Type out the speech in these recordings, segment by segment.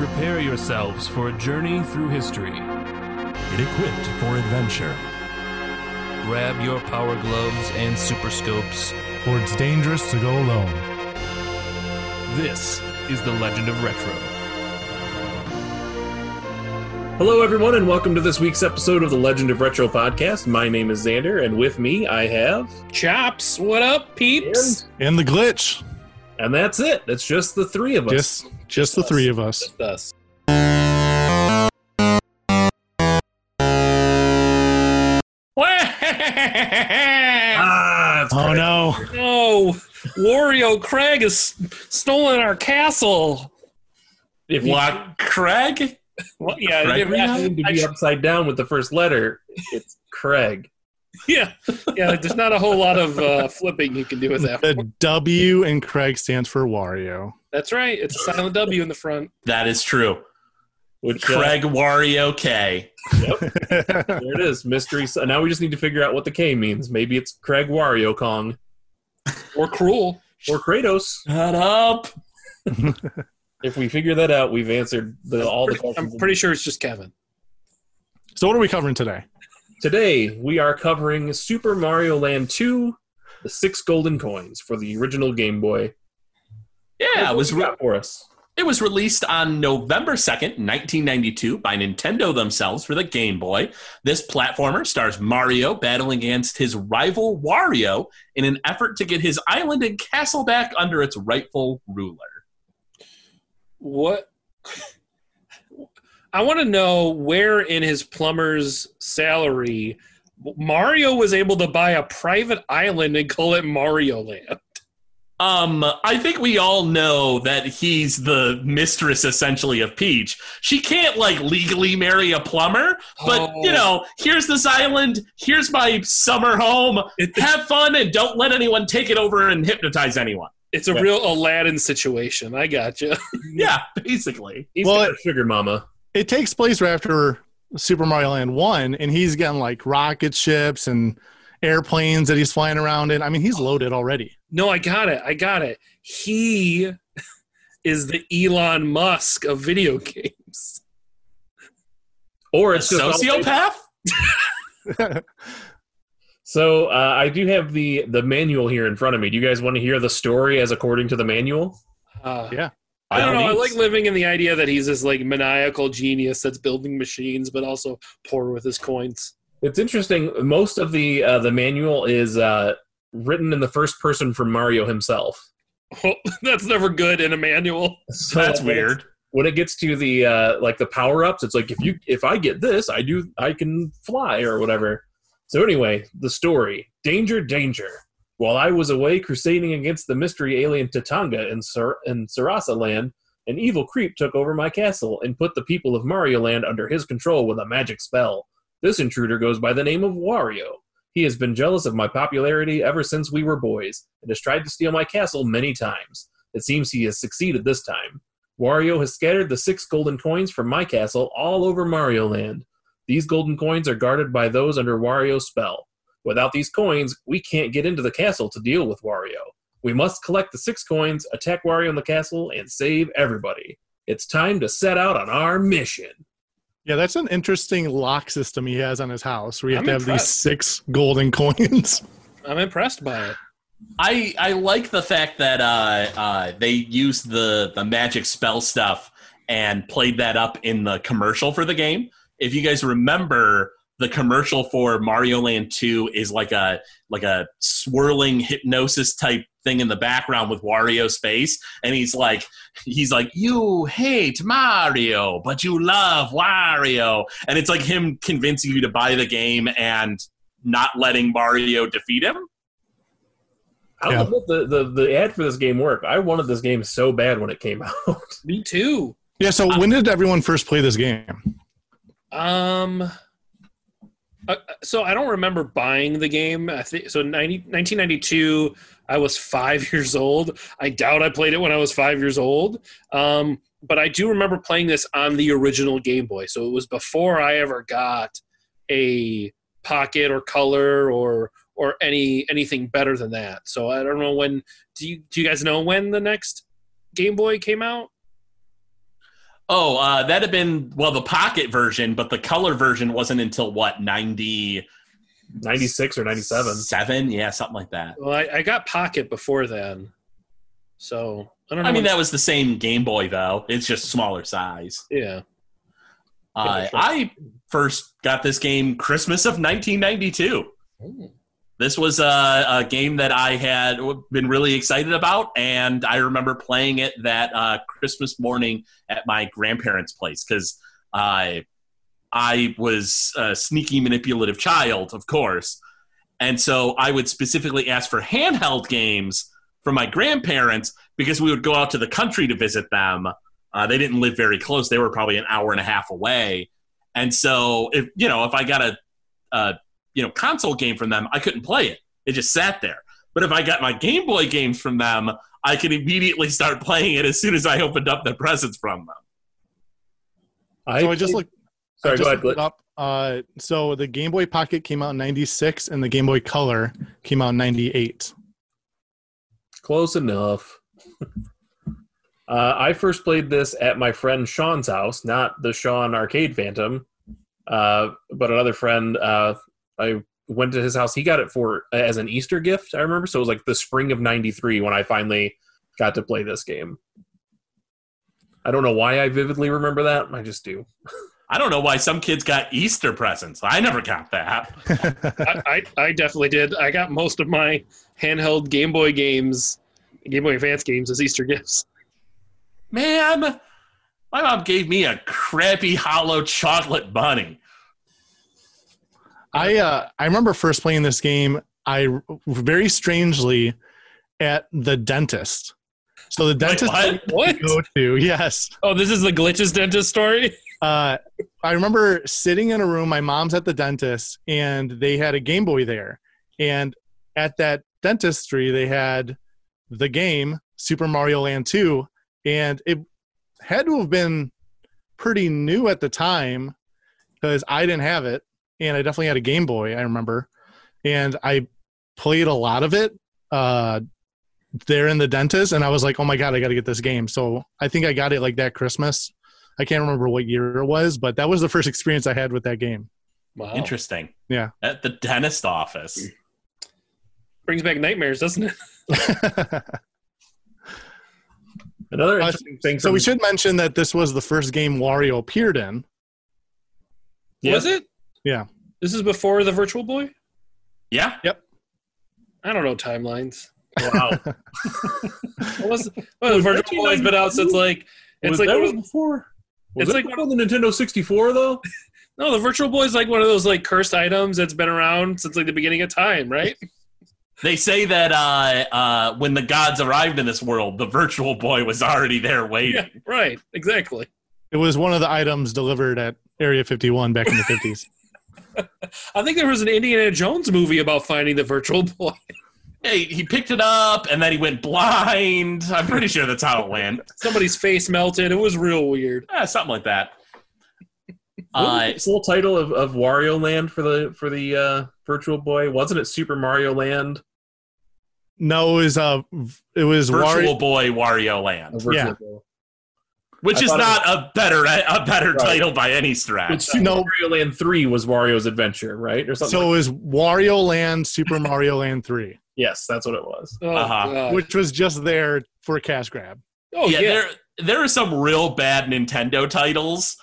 Prepare yourselves for a journey through history. Get equipped for adventure. Grab your power gloves and super scopes. For it's dangerous to go alone. This is the Legend of Retro. Hello, everyone, and welcome to this week's episode of the Legend of Retro podcast. My name is Xander, and with me I have. Chops, what up, peeps? And the glitch. And that's it. It's just the three of us. Just just the three of us. Just us. Ah, Oh no. no, Wario Craig has stolen our castle. If you What, Craig? Well, yeah, Craig yeah, seem to be upside down with the first letter, it's Craig. yeah, yeah. There's not a whole lot of uh, flipping you can do with that. The W in Craig stands for Wario. That's right. It's a silent W in the front. That is true. Which uh, Craig Wario K. there it is, mystery. So now we just need to figure out what the K means. Maybe it's Craig Wario Kong Or cruel. or Kratos. Shut up. If we figure that out, we've answered the, all the questions. I'm pretty sure it's just Kevin. so what are we covering today? Today we are covering Super Mario Land 2, the six golden coins for the original Game Boy. Yeah, it was re- for us. it was released on November 2nd, 1992 by Nintendo themselves for the Game Boy. This platformer stars Mario battling against his rival Wario in an effort to get his island and castle back under its rightful ruler. What? I want to know where in his plumber's salary Mario was able to buy a private island and call it Mario Land. Um, I think we all know that he's the mistress essentially of Peach. She can't like legally marry a plumber, but Oh. you know, here's this island, here's my summer home. It- Have fun and don't let anyone take it over and hypnotize anyone. It's a Yeah. real Aladdin situation. I got you. Yeah, basically. He's Well, got a sugar mama. It takes place right after Super Mario Land 1, and he's getting like rocket ships and airplanes that he's flying around in. I mean, he's loaded already. No, I got it. I got it. He is the Elon Musk of video games. Or A it's sociopath? So uh, I do have the the manual here in front of me. Do you guys want to hear the story as according to the manual? Uh, Yeah. I don't know. all I like living in the idea that he's this like maniacal genius that's building machines, but also poor with his coins. It's interesting. Most of the uh, the manual is uh, written in the first person from Mario himself. Well, that's never good in a manual. So That's weird. When it gets to the uh, like the power ups, it's like if you if I get this, I do I can fly or whatever. So anyway, the story: danger, danger. While I was away crusading against the mystery alien Tatanga in Sar- in Sarasa Land, an evil creep took over my castle and put the people of Mario Land under his control with a magic spell. This intruder goes by the name of Wario. He has been jealous of my popularity ever since we were boys and has tried to steal my castle many times. It seems he has succeeded this time. Wario has scattered the six golden coins from my castle all over Mario Land. These golden coins are guarded by those under Wario's spell. Without these coins, we can't get into the castle to deal with Wario. We must collect the six coins, attack Wario in the castle, and save everybody. It's time to set out on our mission. Yeah, that's an interesting lock system he has on his house where you have I'm to have impressed. these six golden coins. I'm impressed by it. I I like the fact that uh, uh, they used the the magic spell stuff and played that up in the commercial for the game. If you guys remember, the commercial for Mario Land 2 is like a like a swirling hypnosis type thing in the background with Wario's face, and he's like he's like you hate Mario, but you love Wario, and it's like him convincing you to buy the game and not letting Mario defeat him. I don't know if the, the, the ad for this game worked. I wanted this game so bad when it came out. Me too. Yeah, so when did everyone first play this game? Um. Uh, so I don't remember buying the game. I think so. 90, 1992. I was five years old. I doubt I played it when I was five years old. Um, but I do remember playing this on the original Game Boy. So it was before I ever got a Pocket or Color or or any anything better than that. So I don't know when. Do you do you guys know when the next Game Boy came out? Oh, uh, that'd have been well the pocket version, but the color version wasn't until what ninety 96 or 97. seven, yeah, something like that. Well, I, I got Pocket before then, so I don't know. I mean, that was the same Game Boy though. It's just smaller size. yeah. Uh. I first got this game Christmas of 1992. This was a, a game that I had been really excited about, and I remember playing it that uh, Christmas morning at my grandparents' place because I I was a sneaky, manipulative child, of course, and so I would specifically ask for handheld games from my grandparents because we would go out to the country to visit them. Uh, they didn't live very close; they were probably an hour and a half away, and so if you know if I got a, a you know console game from them, I couldn't play it. It just sat there. But if I got my Game Boy games from them, I could immediately start playing it as soon as I opened up the presents from them. I, So I just played- looked. Sorry, I just go ahead. looked up. Uh, so the Game Boy Pocket came out in '96, and the Game Boy Color came out in '98. Close enough. uh, I first played this at my friend Sean's house, not the Sean Arcade Phantom, uh, but another friend. Uh, I went to his house. He got it for as an Easter gift. I remember, so it was like the spring of '93 when I finally got to play this game. I don't know why I vividly remember that. I just do. I don't know why some kids got Easter presents. I never got that. I, I, I definitely did. I got most of my handheld Game Boy games, Game Boy Advance games as Easter gifts. Man, my mom gave me a crappy hollow chocolate bunny. I uh, I remember first playing this game. I very strangely at the dentist. So the dentist what? What? go to yes. Oh, this is the glitches dentist story. Uh, I remember sitting in a room. My mom's at the dentist, and they had a Game Boy there. And at that dentistry, they had the game Super Mario Land 2, and it had to have been pretty new at the time because I didn't have it, and I definitely had a Game Boy. I remember, and I played a lot of it. Uh, there in the dentist, and I was like, "Oh my god, I got to get this game!" So I think I got it like that Christmas. I can't remember what year it was, but that was the first experience I had with that game. Wow. Interesting. Yeah. At the dentist office. Brings back nightmares, doesn't it? Another Uh, interesting thing. so from- we should mention that this was the first game Wario appeared in. Yeah. Was it? Yeah. This is before the Virtual Boy? Yeah. Yep. I don't know timelines. Wow. What was, well, the Virtual Boy's been out since like it's was like that was before? Was it's it like before the Nintendo 64 though? no, the Virtual Boy's like one of those like cursed items that's been around since like the beginning of time, right? They say that uh, uh, when the gods arrived in this world, the virtual boy was already there waiting. yeah, right. Exactly. It was one of the items delivered at Area 51 back in the 50s. I think there was an Indiana Jones movie about finding the Virtual Boy. Hey, he picked it up and then he went blind. I'm pretty sure that's how it went. Somebody's face melted. It was real weird. Yeah, something like that. What was Uh, the full title of, of Wario Land for the for the uh, Virtual Boy? Wasn't it Super Mario Land? No, it was uh, it was Virtual Wario. Boy Wario Land, A Virtual Yeah. Boy. Which I is thought it not a better a better Right. title by any stretch. Which Super No. Mario Land 3 was Wario's adventure, right? Or something. So it like- was Wario Land, Super Mario Land 3, yes, that's what it was. Oh, Uh-huh. Which was just there for a cash grab. oh yeah, yeah. there there are some real bad Nintendo titles,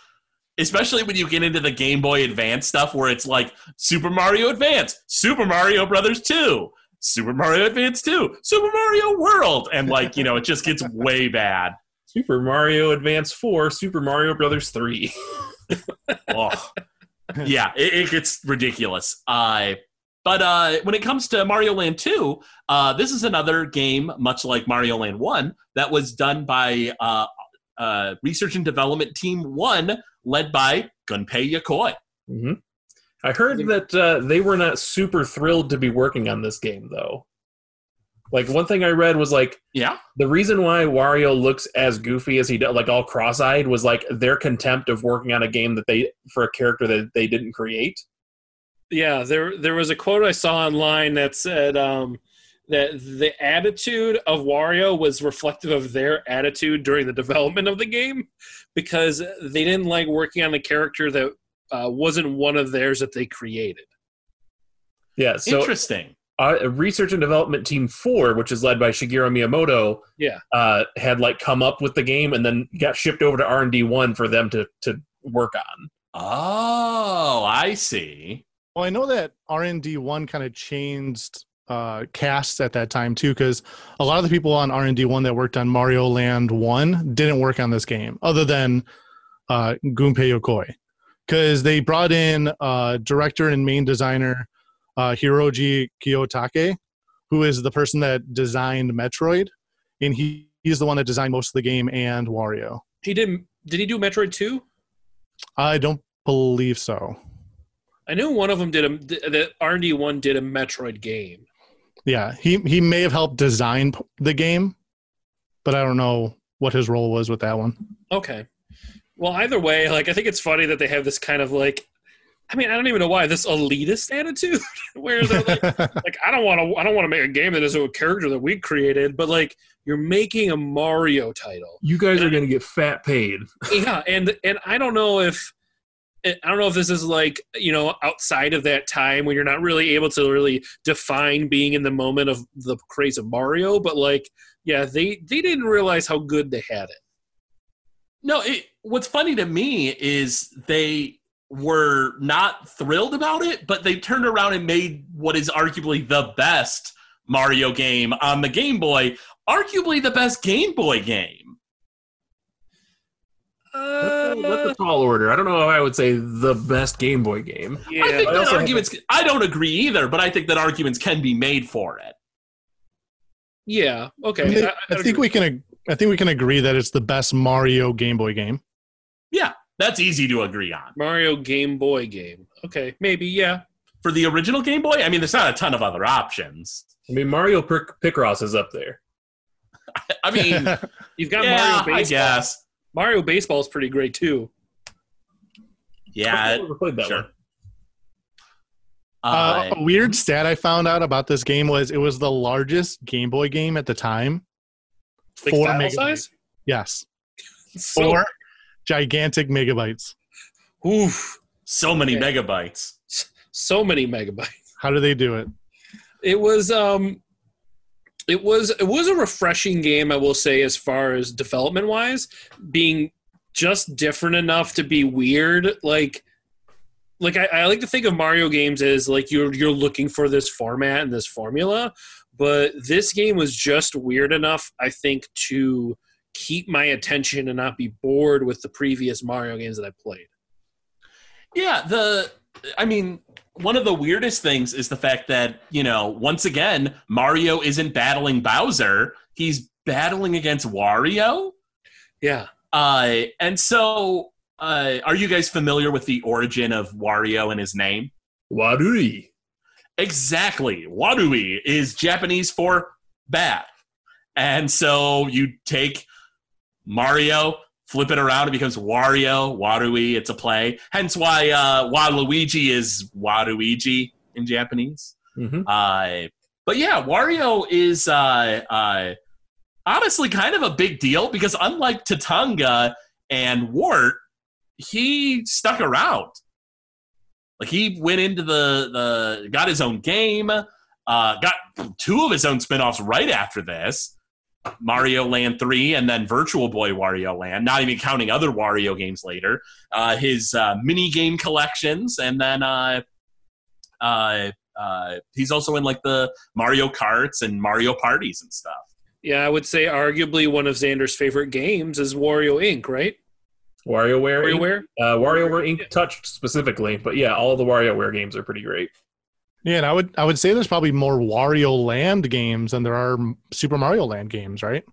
especially when you get into the Game Boy Advance stuff, where it's like Super Mario Advance, Super Mario Brothers Two, Super Mario Advance Two, Super Mario World, and like you know, it just gets way bad. Super Mario Advance 4, Super Mario Brothers 3. Oh. yeah, it, it gets ridiculous. Uh, but uh, when it comes to Mario Land 2, uh, this is another game, much like Mario Land 1, that was done by uh, uh, Research and Development Team 1, led by Gunpei Yokoi. hmm I heard that uh, they were not super thrilled to be working on this game, though. Like one thing I read was like Yeah? the reason why Wario looks as goofy as he does, like all cross-eyed, was like their contempt of working on a game that they for a character that they didn't create. Yeah, there there was a quote I saw online that said um, that the attitude of Wario was reflective of their attitude during the development of the game because they didn't like working on a character that uh, wasn't one of theirs that they created. Yeah. So Interesting. Uh, research and development team four, which is led by Shigeru Miyamoto, Yeah. uh, had like come up with the game and then got shipped over to R and D one for them to to work on. Oh, I see. Well, I know that R and D one kind of changed uh, casts at that time too, because a lot of the people on R and D one that worked on Mario Land one didn't work on this game, other than uh, Gunpei Yokoi, because they brought in uh, director and main designer uh, Hiroji Kiyotake, who is the person that designed Metroid, and he, he's the one that designed most of the game and Wario. He did. Did he do Metroid two? I don't believe so. I knew one of them did a. The R and D one did a Metroid game. Yeah, he he may have helped design the game, but I don't know what his role was with that one. Okay. Well, either way, like I think it's funny that they have this kind of like. I mean, I don't even know why this elitist attitude, where they're like, like I don't want to, I don't want to make a game that is a character that we created, but like you're making a Mario title. You guys are going to get fat paid. yeah and and i don't know if eh, i don't know if this is like you know outside of that time when you're not really able to really define being in the moment of the craze of mario but like yeah they they didn't realize how good they had it No, it, what's funny to me is they were not thrilled about it, but they turned around and made what is arguably the best Mario game on the Game Boy, arguably the best Game Boy game. That's, a, that's a tall order. I don't know if I would say the best Game Boy game. yeah I think I that also have arguments. I don't agree either, but I think that arguments can be made for it. yeah I, okay mean, I, I think we can ag- I think we can agree that it's the best Mario Game Boy game. Yeah, that's easy to agree on. mario game boy game okay maybe yeah For the original Game Boy, I mean, there's not a ton of other options. I mean, Mario Pic- Picross is up there. I mean, you've got yeah, mario I baseball guess. mario baseball is pretty great too Yeah, I've never played that sure. one. Uh, Uh, a weird stat I found out about this game was it was the largest Game Boy game at the time. like Four file megabytes. size Yes, so, four gigantic megabytes. oof, so many Okay. megabytes. so many megabytes How do they do it? it was um it was it was a refreshing game i will say as far as development wise being just different enough to be weird like like I, I like to think of mario games as like you're you're looking for this format and this formula but this game was just weird enough i think to keep my attention and not be bored with the previous mario games that i played Yeah, the I mean, one of the weirdest things is the fact that, you know, once again, Mario isn't battling Bowser, he's battling against Wario. yeah Uh and so uh are you guys familiar with the origin of Wario and his name? Warui. Exactly. Warui is Japanese for bad. And so you take Mario, flip it around, it becomes Wario, Warui, it's a play. Hence why uh, Waluigi is Waluigi in Japanese. Mm-hmm. Uh, but yeah, Wario is uh, uh, honestly kind of a big deal because unlike Tatanga and Wart, he stuck around. Like he went into the the got his own game, uh, got two of his own spin-offs right after this. Mario Land 3 and then Virtual Boy Wario Land, not even counting other Wario games later. Uh, his uh, mini game collections, and then uh, uh, uh, he's also in like the Mario Karts and Mario Parties and stuff. yeah i would say arguably one of xander's favorite games is wario inc right WarioWare. Inc. WarioWare? Uh, WarioWare Inc. touched specifically, but yeah, all the WarioWare games are pretty great. Yeah, and I would I would say there's probably more Wario Land games than there are Super Mario Land games, right?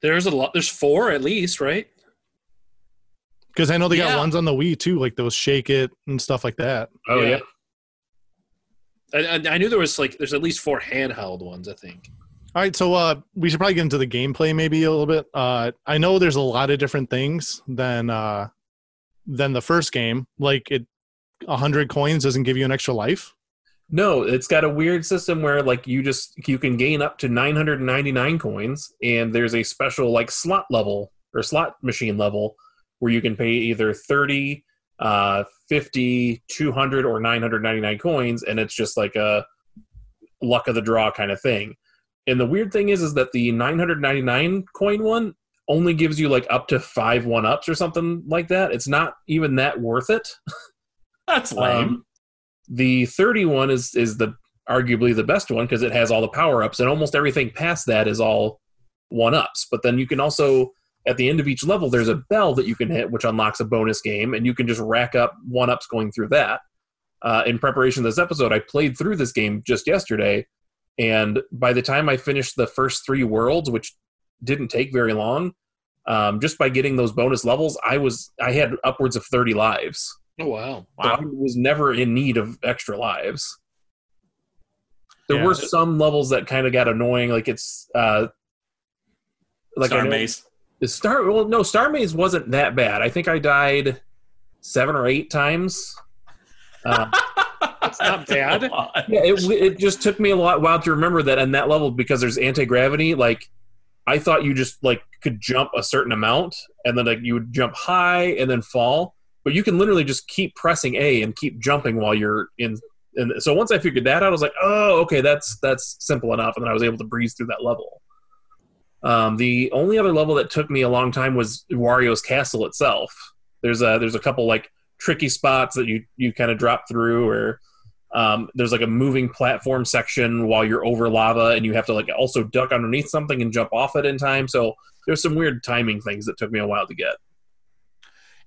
There's a lot. There's four at least, right? Because I know they Yeah. got ones on the Wii too, like those Shake It and stuff like that. Oh Yeah. yeah. I, I, I knew there was like there's at least four handheld ones. I think. All right, so uh, we should probably get into the gameplay maybe a little bit. Uh, I know there's a lot of different things than uh, than the first game. Like it, a hundred coins doesn't give you an extra life. No, it's got a weird system where like you just you can gain up to 999 coins and there's a special like slot level or slot machine level where you can pay either 30, uh 50, 200 or 999 coins and it's just like a luck of the draw kind of thing. And the weird thing is is that the 999 coin one only gives you like up to 5 one ups or something like that. It's not even that worth it. That's lame. Um, the 31 is is the arguably the best one because it has all the power ups, and almost everything past that is all one ups. But then you can also at the end of each level, there's a bell that you can hit, which unlocks a bonus game, and you can just rack up one ups going through that. Uh, in preparation of this episode, I played through this game just yesterday, and by the time I finished the first three worlds, which didn't take very long, um, just by getting those bonus levels, I was I had upwards of thirty lives. Oh wow. So I was never in need of extra lives. There Yeah. were some levels that kind of got annoying, like it's uh, like Star Maze. the Star. Well, no, Star Maze wasn't that bad. I think I died seven or eight times. Uh, It's not bad. yeah, it, it just took me a lot while to remember that on that level because there's anti gravity. Like I thought you just like could jump a certain amount and then like you would jump high and then fall, but you can literally just keep pressing A and keep jumping while you're in. And so once I figured that out, I was like, oh, okay, that's that's simple enough, and then I was able to breeze through that level. Um, the only other level that took me a long time was Wario's castle itself. There's a there's a couple like tricky spots that you you kind of drop through, or um, there's like a moving platform section while you're over lava, and you have to like also duck underneath something and jump off it in time. So there's some weird timing things that took me a while to get.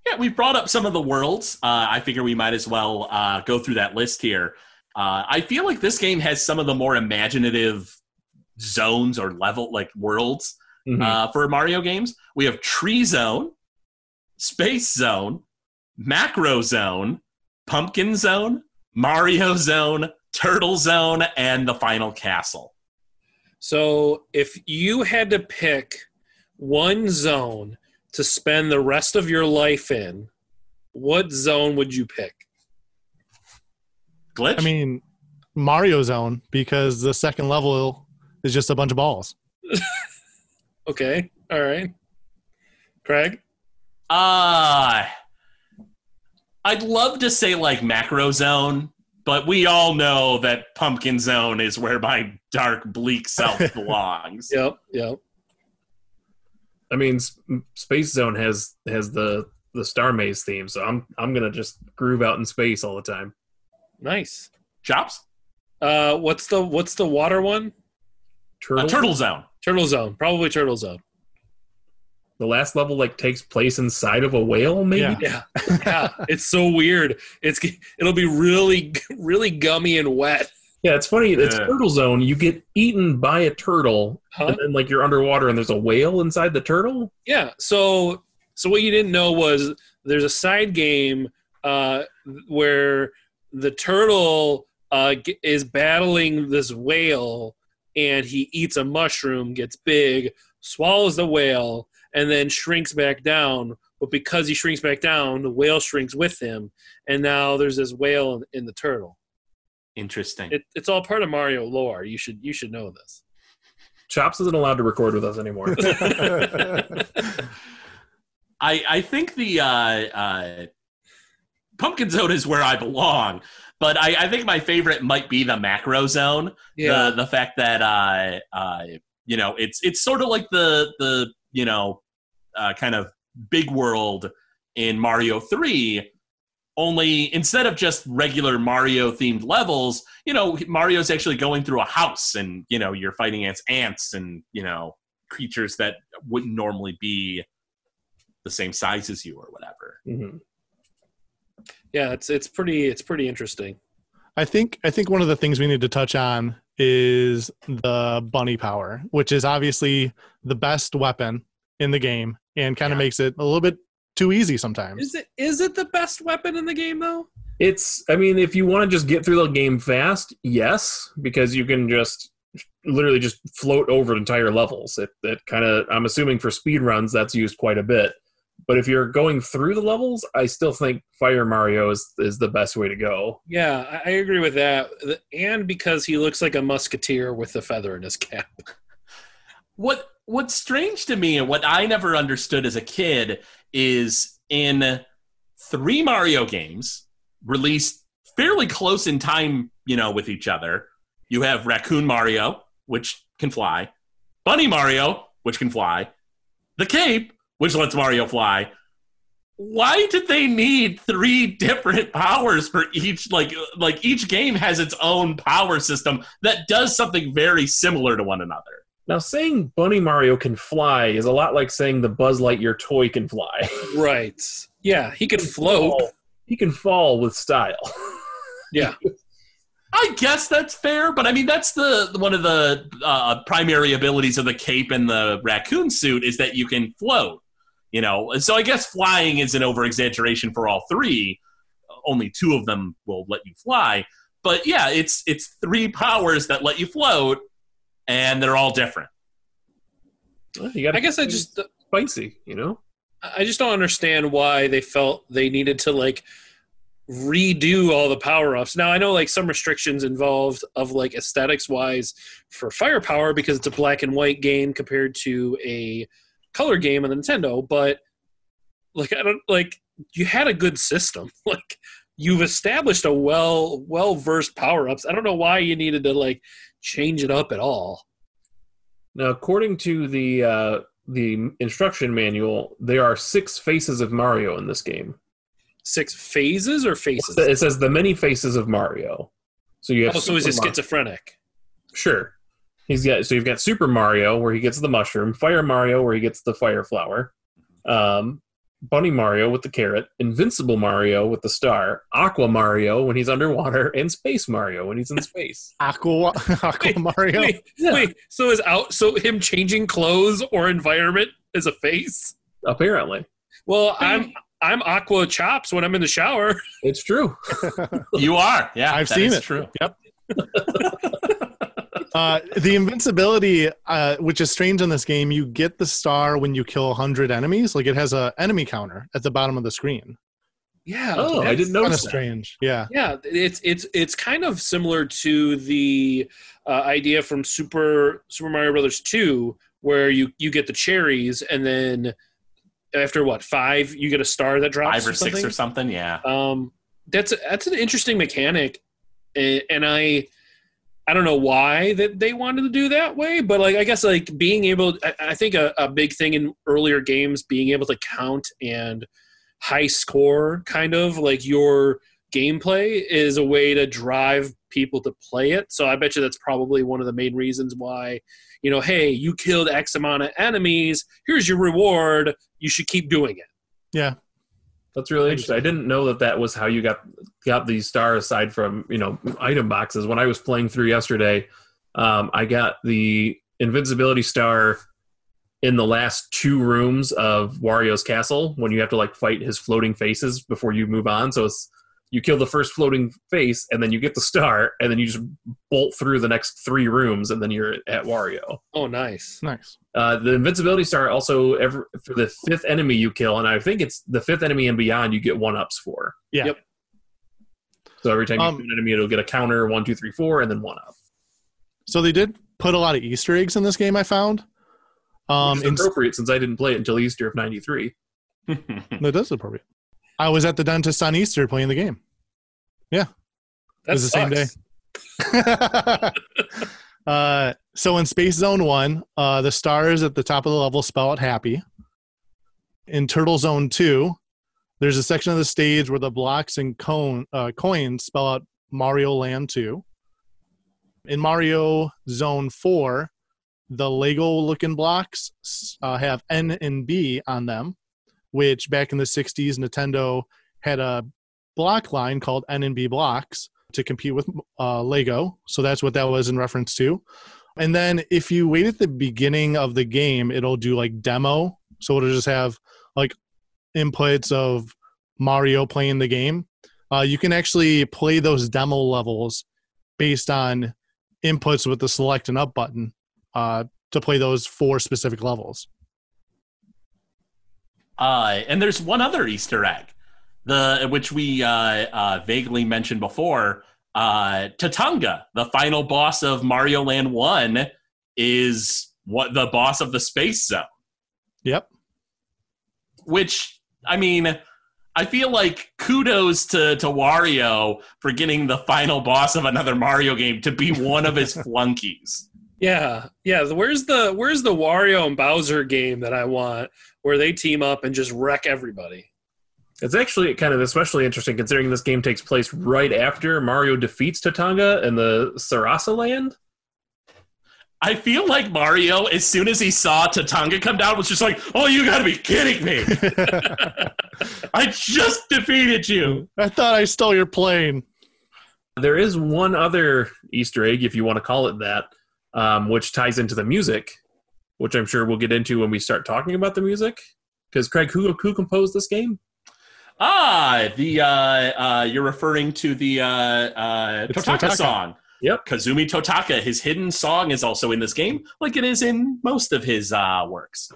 Yeah, we've brought up some of the worlds. Uh, I figure we might as well uh, go through that list here. Uh, I feel like this game has some of the more imaginative zones or level like worlds Mhm. uh, for Mario games. We have Tree Zone, Space Zone, Macro Zone, Pumpkin Zone, Mario Zone, Turtle Zone, and the final castle. So if you had to pick one zone to spend the rest of your life in, what zone would you pick? Glitch? I mean, Mario Zone because the second level is just a bunch of balls. Okay, all right. Craig? Uh I'd love to say like macro zone, but we all know that pumpkin zone is where my dark, bleak self belongs. Yep, yep. I mean, Space Zone has has the the Star Maze theme, so I'm I'm gonna just groove out in space all the time. Nice. Chops? Uh, what's the what's the water one? Turtle. Uh, turtle zone. Turtle Zone. Probably Turtle Zone. The last level like takes place inside of a whale, maybe. Yeah. Yeah, yeah. It's so weird. It's it'll be really really gummy and wet. Yeah, it's funny. It's Yeah. Turtle Zone. You get eaten by a turtle, Huh? and then like you're underwater, and there's a whale inside the turtle. Yeah. So so what you didn't know was there's a side game uh, where the turtle uh, is battling this whale, and he eats a mushroom, gets big, swallows the whale, and then shrinks back down. But because he shrinks back down, the whale shrinks with him, and now there's this whale in, in the turtle. Interesting. It, it's all part of Mario lore. You should you should know this. Chops isn't allowed to record with us anymore. I, I think the uh, uh, pumpkin zone is where I belong, but I, I think my favorite might be the macro zone. the the fact that uh uh you know it's it's sort of like the the you know uh, kind of big world in Mario 3 only instead of just regular Mario themed levels you know Mario's actually going through a house and you know you're fighting against ants and you know creatures that wouldn't normally be the same size as you or whatever Mhm. yeah, it's it's pretty it's pretty interesting. I think I think one of the things we need to touch on is the bunny power, which is obviously the best weapon in the game and kind of Yeah. makes it a little bit too easy sometimes. Is it is it the best weapon in the game though? It's. I mean, if you want to just get through the game fast, yes, because you can just literally just float over entire levels. It that kind of. I'm assuming for speed runs that's used quite a bit. But if you're going through the levels, I still think Fire Mario is is the best way to go. Yeah, I, I agree with that. And because he looks like a musketeer with a feather in his cap. what what's strange to me and what I never understood as a kid is in three Mario games released fairly close in time, you know, with each other. You have Raccoon Mario, which can fly, Bunny Mario, which can fly, the Cape, which lets Mario fly. Why did they need three different powers for each like like each game has its own power system that does something very similar to one another? Now, saying Bunny Mario can fly is a lot like saying the Buzz Lightyear toy can fly. Right. Yeah, he can float. He can fall with style. Yeah. I guess that's fair, but I mean that's the one of the uh, primary abilities of the cape and the raccoon suit is that you can float. You know, so I guess flying is an over exaggeration for all three. Only two of them will let you fly, but yeah, it's it's three powers that let you float, and they're all different. Well, you gotta I guess I just spicy, you know. I just don't understand why they felt they needed to like redo all the power ups. Now I know like some restrictions involved of like aesthetics wise for firepower because it's a black and white game compared to a color game on the Nintendo, but like I don't like you had a good system. Like you've established a well well versed power ups. I don't know why you needed to like change it up at all. Now, according to the uh, the instruction manual, there are six faces of Mario in this game. Six phases or faces? It says the many faces of Mario. So you have Oh, so he's Super schizophrenic. Sure. He's got so you've got Super Mario where he gets the mushroom, Fire Mario where he gets the fire flower, um, Bunny Mario with the carrot, Invincible Mario with the star, Aqua Mario when he's underwater, and Space Mario when he's in space. Aqua, Aqua Mario. Wait, Yeah. wait. So is out? So him changing clothes or environment is a face? Apparently, Well, I'm I'm Aqua Chops when I'm in the shower. it's true. You are, yeah, I've that seen is it. True. Yep. uh, the invincibility, uh, which is strange in this game, you get the star when you kill 100 enemies. Like it has a enemy counter at the bottom of the screen. Yeah. Oh, I didn't know Kind of that. strange. Yeah. Yeah, it's it's it's kind of similar to the uh, idea from Super Super Mario Brothers Two, where you you get the cherries and then after what five you get a star that drops Five or six or something, yeah. um that's that's an interesting mechanic and, and i i don't know why that they wanted to do that way but like i guess like being able i, I think a, a big thing in earlier games being able to count and high score kind of like your gameplay is a way to drive people to play it so i bet you that's probably one of the main reasons why you know hey you killed x amount of enemies here's your reward you should keep doing it Yeah. That's really interesting. I didn't know that that was how you got got these star aside from you know item boxes. When I was playing through yesterday, um, I got the invincibility star in the last two rooms of Wario's castle when you have to like fight his floating faces before you move on. So it's you kill the first floating face and then you get the star and then you just bolt through the next three rooms and then you're at Wario. oh nice Nice. Uh, the invincibility star also ever for the fifth enemy you kill, and I think it's the fifth enemy and beyond you get one ups for. Yeah. Yep. So every time you Um, kill an enemy, it'll get a counter one, two, three, four, and then one up. So they did put a lot of Easter eggs in this game. I found. Um, Which appropriate since I didn't play it until Easter of '93. that does appropriate. I was at the dentist on Easter playing the game. Yeah, that was the same day. uh, so in Space Zone One, uh, the stars at the top of the level spell out happy. In Turtle Zone Two, there's a section of the stage where the blocks and cone, uh, coins spell out Mario Land Two. In Mario Zone Four, the Lego-looking blocks uh, have N and B on them, which back in the '60s, Nintendo had a block line called N and B blocks to compete with uh, Lego. So that's what that was in reference to. And then if you wait at the beginning of the game, it'll do like demo. So it'll just have like inputs of Mario playing the game. Uh, you can actually play those demo levels based on inputs with the select and up button uh, to play those four specific levels. Uh, and there's one other Easter egg, the which we uh, uh, vaguely mentioned before. Uh, Tatanga, the final boss of Mario Land One, is what the boss of the space zone. Yep. Which I mean, I feel like kudos to to Wario for getting the final boss of another Mario game to be one of his flunkies. Yeah, yeah. Where's the Where's the Wario and Bowser game that I want, where they team up and just wreck everybody? It's actually kind of especially interesting considering this game takes place right after Mario defeats Tatanga in the Sarasa land. I feel like Mario, as soon as he saw Tatanga come down, was just like, "Oh, you got to be kidding me! I just defeated you." I thought I stole your plane. There is one other Easter egg, if you want to call it that, um, which ties into the music, which I'm sure we'll get into when we start talking about the music. Because Craig, who who composed this game? Ah, the uh, uh, you're referring to the uh, uh, It's Totaka, Totaka. song. Yep. Kazumi Totaka. His hidden song is also in this game, like it is in most of his uh, works.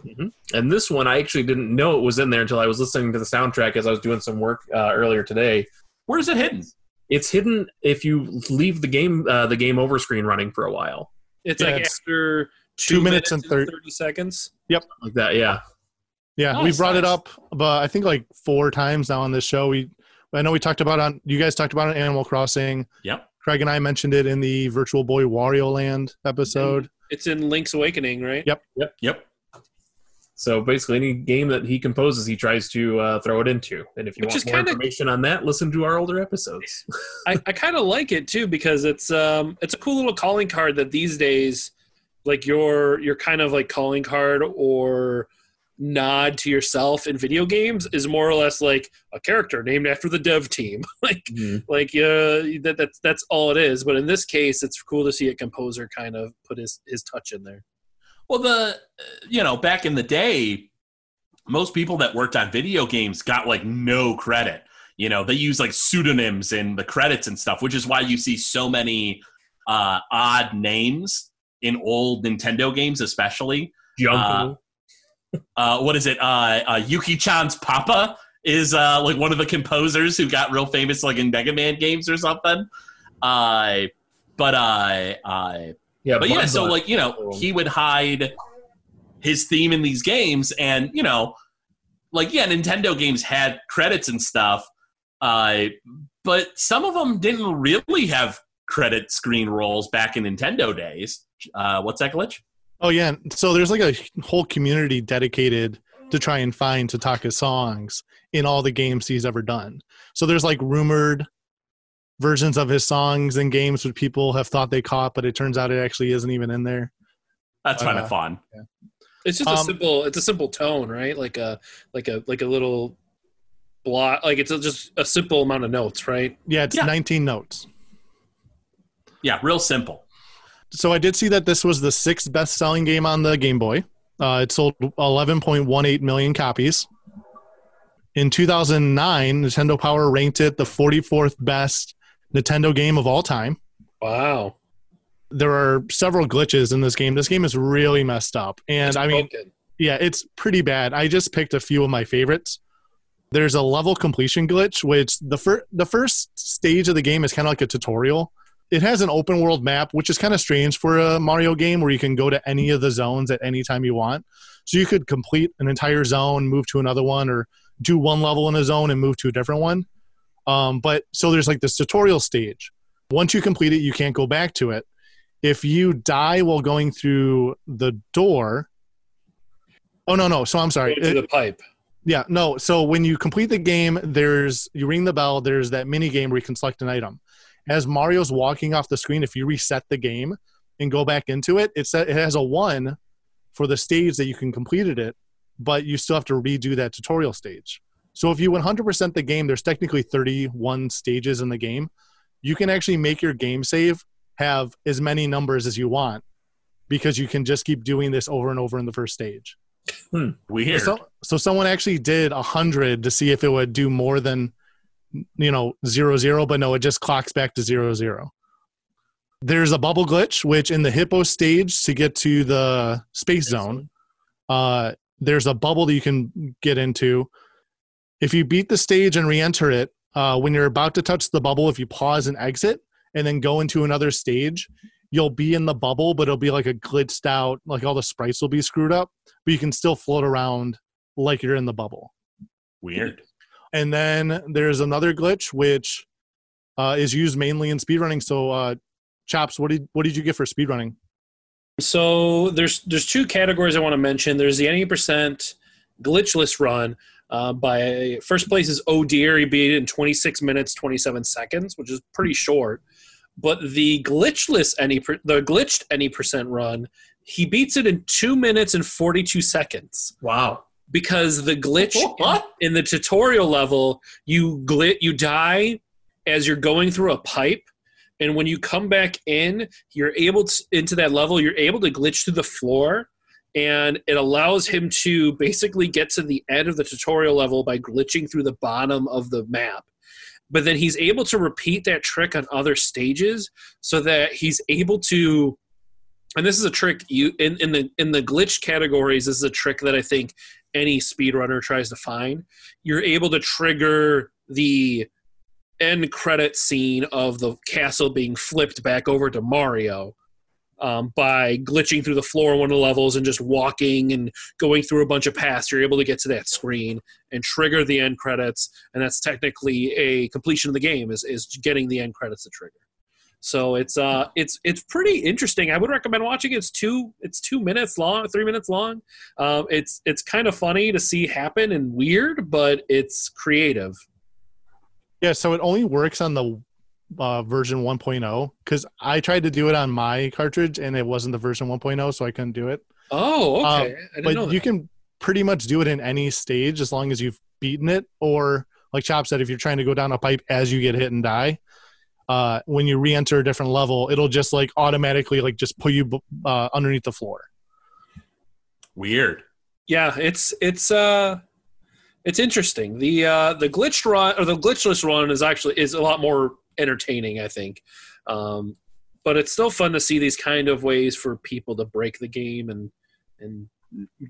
And this one, I actually didn't know it was in there until I was listening to the soundtrack as I was doing some work uh, earlier today. Where is it hidden? It's hidden if you leave the game uh, the game over screen running for a while, It's Yeah, like it's after two, two minutes and thir- thirty seconds. Yep, like that. Yeah. Yeah, we Nice, brought it up, but I think like four times now on this show. We, I know we talked about it on. You guys talked about it on Animal Crossing. Yep. Craig and I mentioned it in the Virtual Boy Wario Land episode. It's in Link's Awakening, right? Yep. Yep. Yep. So basically, any game that he composes, he tries to uh, throw it into. And if you Which want more kinda- information on that, listen to our older episodes. I, I kind of like it too because it's um it's a cool little calling card that these days, like your your kind of like calling card or nod to yourself in video games is more or less like a character named after the dev team. like like uh that that's that's all it is. But in this case, it's cool to see a composer kind of put his his touch in there. Well, the uh, you know back in the day, most people that worked on video games got like no credit. You know, they use like pseudonyms in the credits and stuff, which is why you see so many uh, odd names in old Nintendo games, especially. Jungle. Uh, what is it? Uh, uh, Yuki Chan's Papa is uh, like one of the composers who got real famous, like in Mega Man games or something. Uh, but uh, uh, yeah, but yeah, so like you know, he would hide his theme in these games, and you know, like yeah, Nintendo games had credits and stuff, uh, but some of them didn't really have credit screen rolls back in Nintendo days. Uh, what's that glitch? Oh yeah, so there's like a whole community dedicated to try and find Totaka's songs in all the games he's ever done. So there's like rumored versions of his songs in games which people have thought they caught, but it turns out it actually isn't even in there. That's kind Uh, of fun. It's just a Um, simple. It's a simple tone, right? Like a like a like a little block. Like it's a, just a simple amount of notes, right? Yeah, it's Yeah. 19 notes. Yeah, real simple. So I did see that this was the sixth best-selling game on the Game Boy. Uh, it sold 11.18 million copies. In 2009, Nintendo Power ranked it the 44th best Nintendo game of all time. Wow. There are several glitches in this game. This game is really messed up, and It's I mean, broken. yeah, it's pretty bad. I just picked a few of my favorites. There's a level completion glitch, which the first the first stage of the game is kind of like a tutorial. It has an open world map, which is kind of strange for a Mario game where you can go to any of the zones at any time you want. So you could complete an entire zone, move to another one, or do one level in a zone and move to a different one. Um, but so there's like this tutorial stage. Once you complete it, you can't go back to it. If you die while going through the door, oh no no, so I'm sorry. Go to the pipe. Yeah, no. So when you complete the game, there's you ring the bell. There's that mini game where you can select an item. As Mario's walking off the screen, if you reset the game and go back into it, it it's it has a one for the stage that you can completed it, but you still have to redo that tutorial stage. So if you 100% the game, there's technically 31 stages in the game. You can actually make your game save have as many numbers as you want because you can just keep doing this over and over in the first stage. Hmm, weird. So, so someone actually did a hundred to see if it would do more than, you know, zero zero, but no, it just clocks back to zero zero. There's a bubble glitch, which in the hippo stage to get to the space zone, uh, there's a bubble that you can get into. If you beat the stage and re-enter it, uh, when you're about to touch the bubble, if you pause and exit and then go into another stage, you'll be in the bubble, but it'll be like a glitched out, like all the sprites will be screwed up, but you can still float around like you're in the bubble. Weird. And then there's another glitch which uh, is used mainly in speedrunning. So, uh, Chops, what did what did you get for speedrunning? So there's there's two categories I want to mention. There's the any percent glitchless run. Uh, by first place is Oh Dear. He beat it in 26 minutes 27 seconds, which is pretty short. But the glitchless any the glitched any percent run, he beats it in two minutes and 42 seconds Wow. Because the glitch What? in the tutorial level, you glit you die as you're going through a pipe, and when you come back in, you're able to into that level. You're able to glitch through the floor, and it allows him to basically get to the end of the tutorial level by glitching through the bottom of the map. But then he's able to repeat that trick on other stages, so that he's able to. And this is a trick you in, in the in the glitch categories. This is a trick that I think any speedrunner tries to find, you're able to trigger the end credit scene of the castle being flipped back over to Mario um, by glitching through the floor in one of the levels and just walking and going through a bunch of paths. You're able to get to that screen and trigger the end credits, and that's technically a completion of the game is, is getting the end credits to trigger. So it's uh it's it's pretty interesting. I would recommend watching. It's two it's two minutes long, three minutes long. Um, it's it's kind of funny to see happen and weird, but it's creative. Yeah, so it only works on the uh, version 1.0 because I tried to do it on my cartridge and it wasn't the version 1.0, so I couldn't do it. Oh, okay. Um, I didn't know But you can pretty much do it in any stage as long as you've beaten it, or like Chop said, if you're trying to go down a pipe as you get hit and die. Uh, when you re-enter a different level, it'll just like automatically like just put you uh, underneath the floor. Weird. yeah, it's it's uh it's interesting. The uh the glitched run or the glitchless run is actually is a lot more entertaining, I think. Um but it's still fun to see these kind of ways for people to break the game and and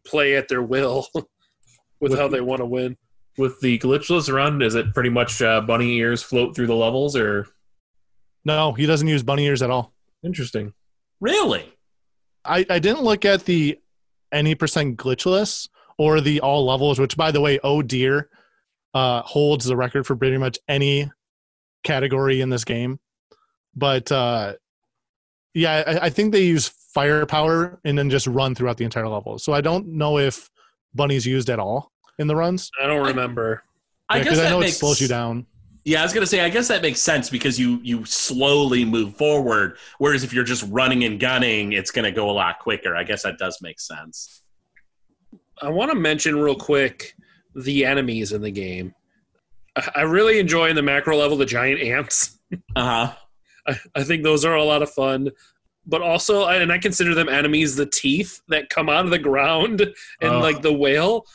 play at their will with how they want to win. With the glitchless run, is it pretty much uh, bunny ears float through the levels, or No, he doesn't use bunny ears at all. interesting? Really? I, I didn't look at the any percent glitchless or the all levels, which by the way, oh dear, uh, holds the record for pretty much any category in this game. But uh, yeah, I, I think they use firepower and then just run throughout the entire level. So I don't know if bunny's used at all in the runs. I don't remember. I Yeah, guess I that know makes it slows you down. Yeah, I was gonna say. I guess that makes sense because you you slowly move forward, whereas if you're just running and gunning, it's gonna go a lot quicker. I guess that does make sense. I want to mention real quick the enemies in the game. I- really enjoy in the macro level the giant ants. Uh huh. I, I think those are a lot of fun. But also, and I consider them enemies, the teeth that come out of the ground and Oh. like the whale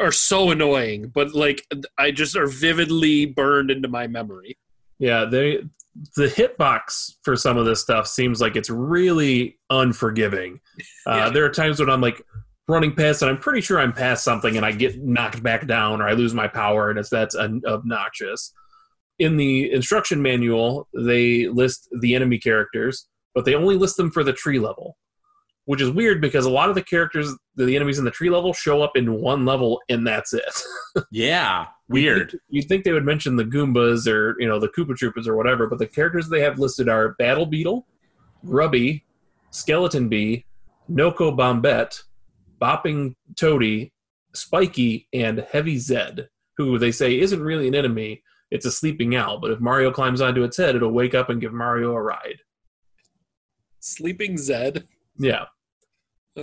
are so annoying. But like, I just are vividly burned into my memory. Yeah, they the hitbox for some of this stuff seems like it's really unforgiving. Uh, Yeah. There are times when I'm like running past and I'm pretty sure I'm past something and I get knocked back down or I lose my power and it's that's un- obnoxious. In the instruction manual, they list the enemy characters, but they only list them for the tree level, which is weird because a lot of the characters, the enemies in the tree level, show up in one level and that's it. Yeah. Weird. You'd think they would mention the Goombas or you know the Koopa Troopas or whatever, but the characters they have listed are Battle Beetle, mm. Grubby, Skeleton Bee, Noko Bombette, Bopping Toady, Spiky, and Heavy Zed, who they say isn't really an enemy. It's a sleeping owl, but if Mario climbs onto its head, it'll wake up and give Mario a ride. Sleeping Zed. Yeah, Uh,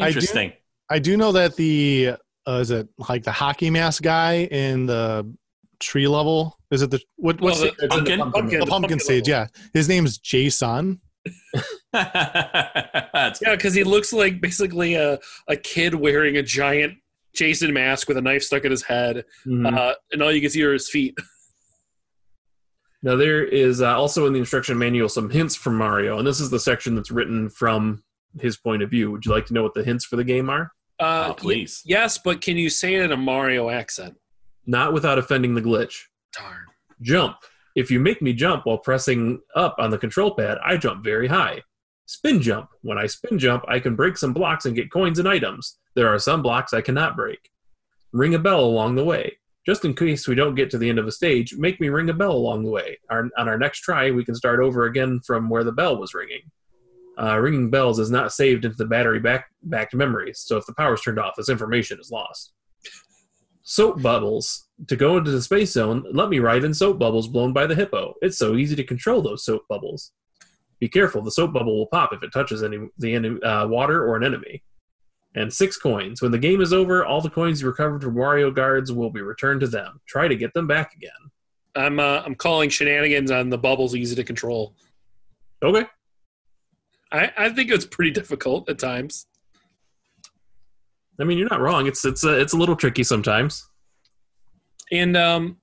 I do- Interesting. I do know that the uh, is it like the hockey mask guy in the tree level? Is it the what, what's well, the, the, Pumpkin? the pumpkin, the pumpkin stage? level. Yeah, his name's Jason. Yeah, because he looks like basically a, a kid wearing a giant Jason mask with a knife stuck in his head, Mhm. uh, and all you can see are his feet. Now there is uh, also in the instruction manual some hints from Mario, and this is the section that's written from his point of view. Would you like to know what the hints for the game are? Uh, Oh, please. y- yes, but can you say it in a Mario accent? Not without offending the glitch. Darn. Jump. If you make me jump while pressing up on the control pad, I jump very high. Spin jump. When I spin jump, I can break some blocks and get coins and items. There are some blocks I cannot break. Ring a bell along the way. Just in case we don't get to the end of a stage, make me ring a bell along the way. Our, on our next try, we can start over again from where the bell was ringing. Uh, ringing bells is not saved into the battery back backed memories, so if the power's turned off, this information is lost. Soap bubbles. To go into the space zone, let me ride in soap bubbles blown by the hippo. It's so easy to control those soap bubbles. Be careful, the soap bubble will pop if it touches any the enemy, uh, water or an enemy. And six coins. When the game is over, all the coins you recovered from Wario guards will be returned to them. Try to get them back again. I'm uh, I'm calling shenanigans on the bubbles easy to control. Okay. I, I think it's pretty difficult at times. I mean, you're not wrong. It's it's a, it's a little tricky sometimes. And um,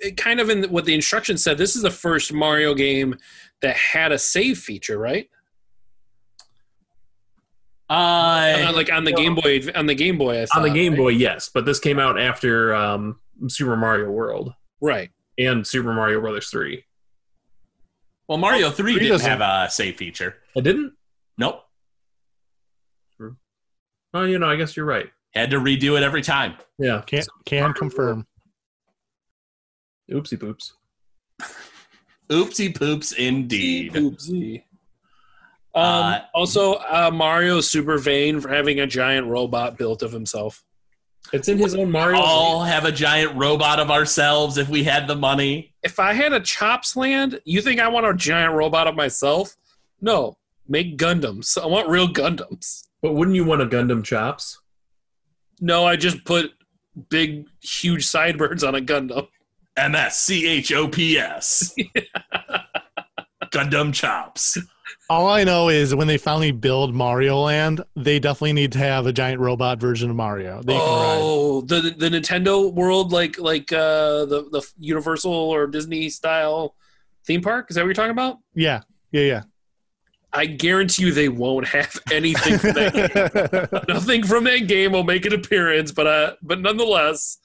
it kind of in what the instructions said, this is the first Mario game that had a save feature, right? Uh, Uh, like on the Game Boy, on the Game Boy, I On the Game right? Boy, yes, but this came out after um, Super Mario World right? and Super Mario Brothers 3. Well, Mario 3 Three didn't doesn't- have a save feature. It didn't? Nope. True. Well, you know, I guess you're right. Had to redo it every time. Yeah. Can can confirm. Oopsie poops. Oopsie poops indeed. Oopsie. Um, Uh, also, uh, Mario is super vain for having a giant robot built of himself. It's in his own Mario. We all have a giant robot of ourselves if we had the money. If I had a Chops Land, you think I want a giant robot of myself? No, make Gundams. I want real Gundams. But wouldn't you want a Gundam Chops? No, I just put big, huge sideburns on a Gundam. M S C H O P S. Gundam chops. All I know is when they finally build Mario Land, they definitely need to have a giant robot version of Mario. They oh, the the Nintendo World, like like uh, the the Universal or Disney style theme park. Is that what you're talking about? Yeah, yeah, yeah. I guarantee you they won't have anything from that game. Nothing from that game will make an appearance, but uh, but nonetheless,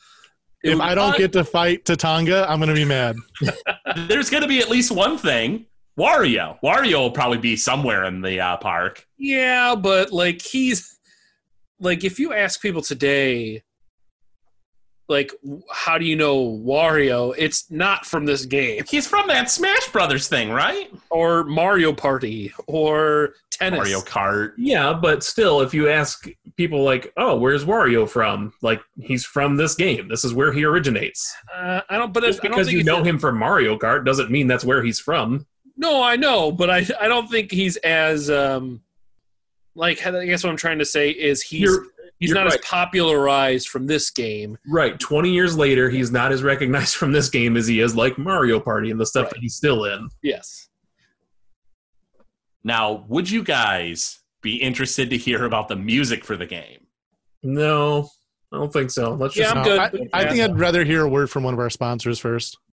if I don't get to fight Tatanga, I'm gonna be mad. There's going to be at least one thing. Wario. Wario will probably be somewhere in the uh, park. yeah, but like he's like if you ask people today, like how do you know Wario? It's not from this game He's from that Smash Brothers thing, right? or Mario Party or tennis. Mario Kart. Yeah, but still, if you ask people like, "Oh, where's Wario from?" Like, he's from this game. This is where he originates. Uh, I don't, but Just I don't because think you know him from Mario Kart doesn't mean that's where he's from. No, I know, but I I don't think he's as um like I guess what I'm trying to say is he's You're he's you're not right. as popularized from this game. right. Twenty years later, he's not as recognized from this game as he is like Mario Party and the stuff Right. that he's still in. Yes. Now, would you guys be interested to hear about the music for the game? No, I don't think so. Let's Yeah, just I'm good. I, I think I'd rather hear a word from one of our sponsors first.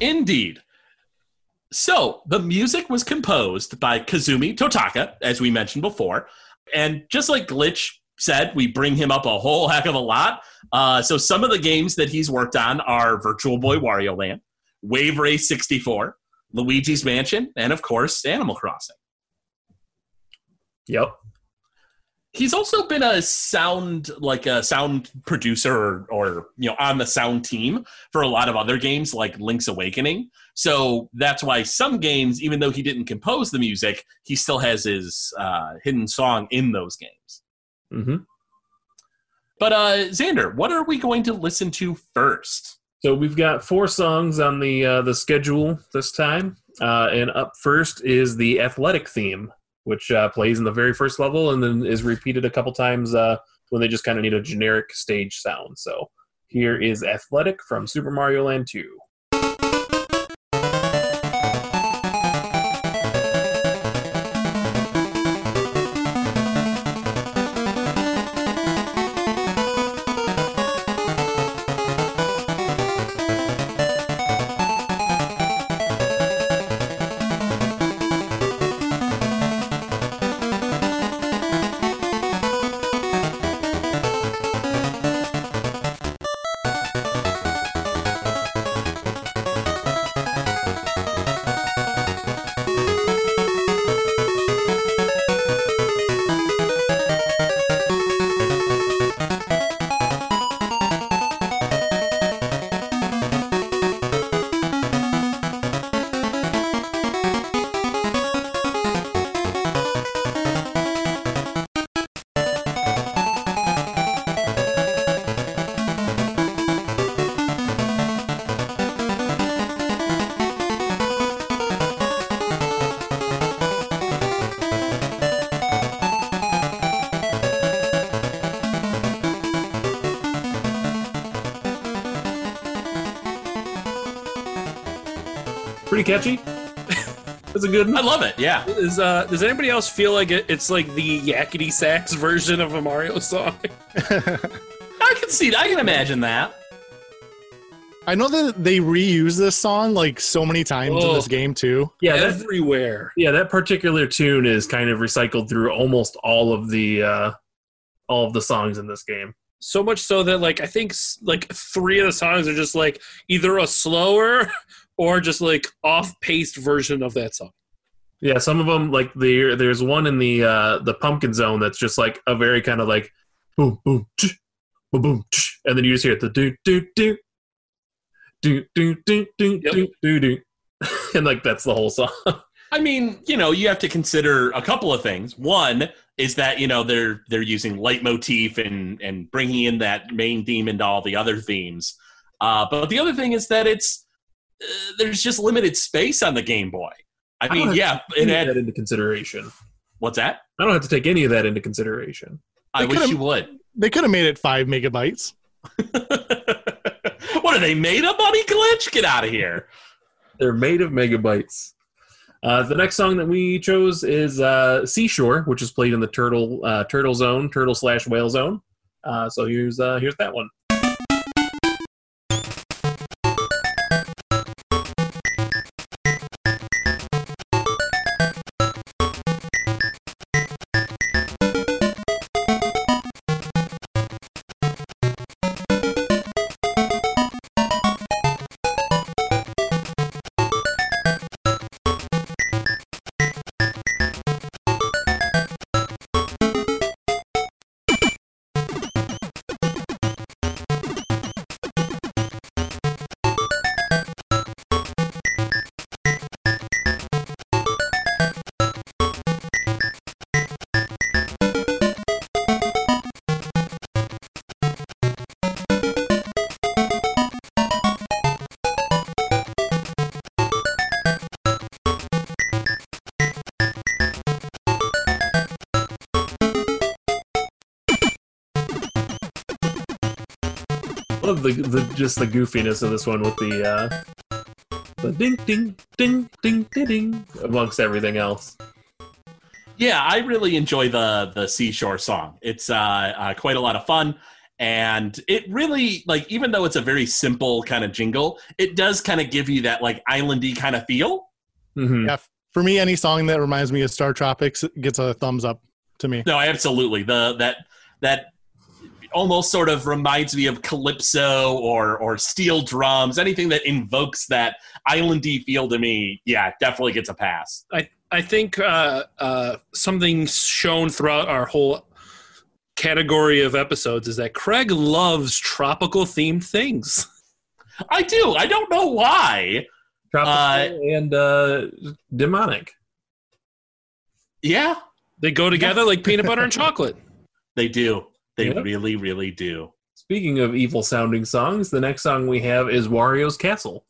Indeed. So, the music was composed by Kazumi Totaka, as we mentioned before. And just like Glitch said, we bring him up a whole heck of a lot. Uh, so, some of the games that he's worked on are Virtual Boy Wario Land, Wave Race 64, Luigi's Mansion, and of course, Animal Crossing. Yep. He's also been a sound like a sound producer or, or you know on the sound team for a lot of other games like Link's Awakening. So that's why some games, even though he didn't compose the music, he still has his uh, hidden song in those games. hmm But uh, Xander, what are we going to listen to first? So we've got four songs on the uh, the schedule this time, uh, and up first is the athletic theme, which uh, plays in the very first level and then is repeated a couple times uh, when they just kind of need a generic stage sound. So here is Athletic from Super Mario Land 2. Catchy. That's a good one. I love it. Yeah. Is uh, does anybody else feel like it, it's like the yakety sax version of a Mario song? I can see. I can imagine that. I know that they reuse this song like so many times in Oh. this game too. Yeah, that, Everywhere. yeah, that particular tune is kind of recycled through almost all of the uh, all of the songs in this game. So much so that like I think like three of the songs are just like either a slower or just like off-paced version of that song. Yeah, some of them like the there's one in the uh, the Pumpkin Zone that's just like a very kind of like boom boom tch, boom boom, tch, and then you just hear the do do do do do do do Yep. do do do, and like that's the whole song. I mean, you know, you have to consider a couple of things. One is that you know they're they're using leitmotif and and bringing in that main theme into all the other themes. Uh, but the other thing is that it's uh, there's just limited space on the Game Boy. I don't mean, yeah, it of had that into consideration. what's that? I don't have to take any of that into consideration. I wish could've- you would. They could have made it five megabytes. what are they made of, money glitch? Get out of here! They're made of megabytes. Uh, the next song that we chose is uh, "Seashore," which is played in the Turtle uh, Turtle Zone, Turtle slash Whale Zone. Uh, so here's uh, here's that one. The, the just the goofiness of this one with the uh, the ding ding ding ding ding ding amongst everything else. Yeah, I really enjoy the the seashore song. It's uh, uh, quite a lot of fun, and it really like even though it's a very simple kind of jingle, it does kind of give you that like islandy kind of feel. hmm Yeah, for me, any song that reminds me of Star Tropics gets a thumbs up to me. No, absolutely. The that that almost sort of reminds me of calypso or or steel drums. Anything that invokes that islandy feel to me, yeah, definitely gets a pass. I I think uh, uh, something shown throughout our whole category of episodes is that Craig loves tropical themed things. I do. I don't know why. Tropical Uh, and uh, demonic. Yeah, They go together like peanut butter and chocolate. they do. They Yeah. really, really do. Speaking of evil sounding songs, the next song we have is Wario's Castle.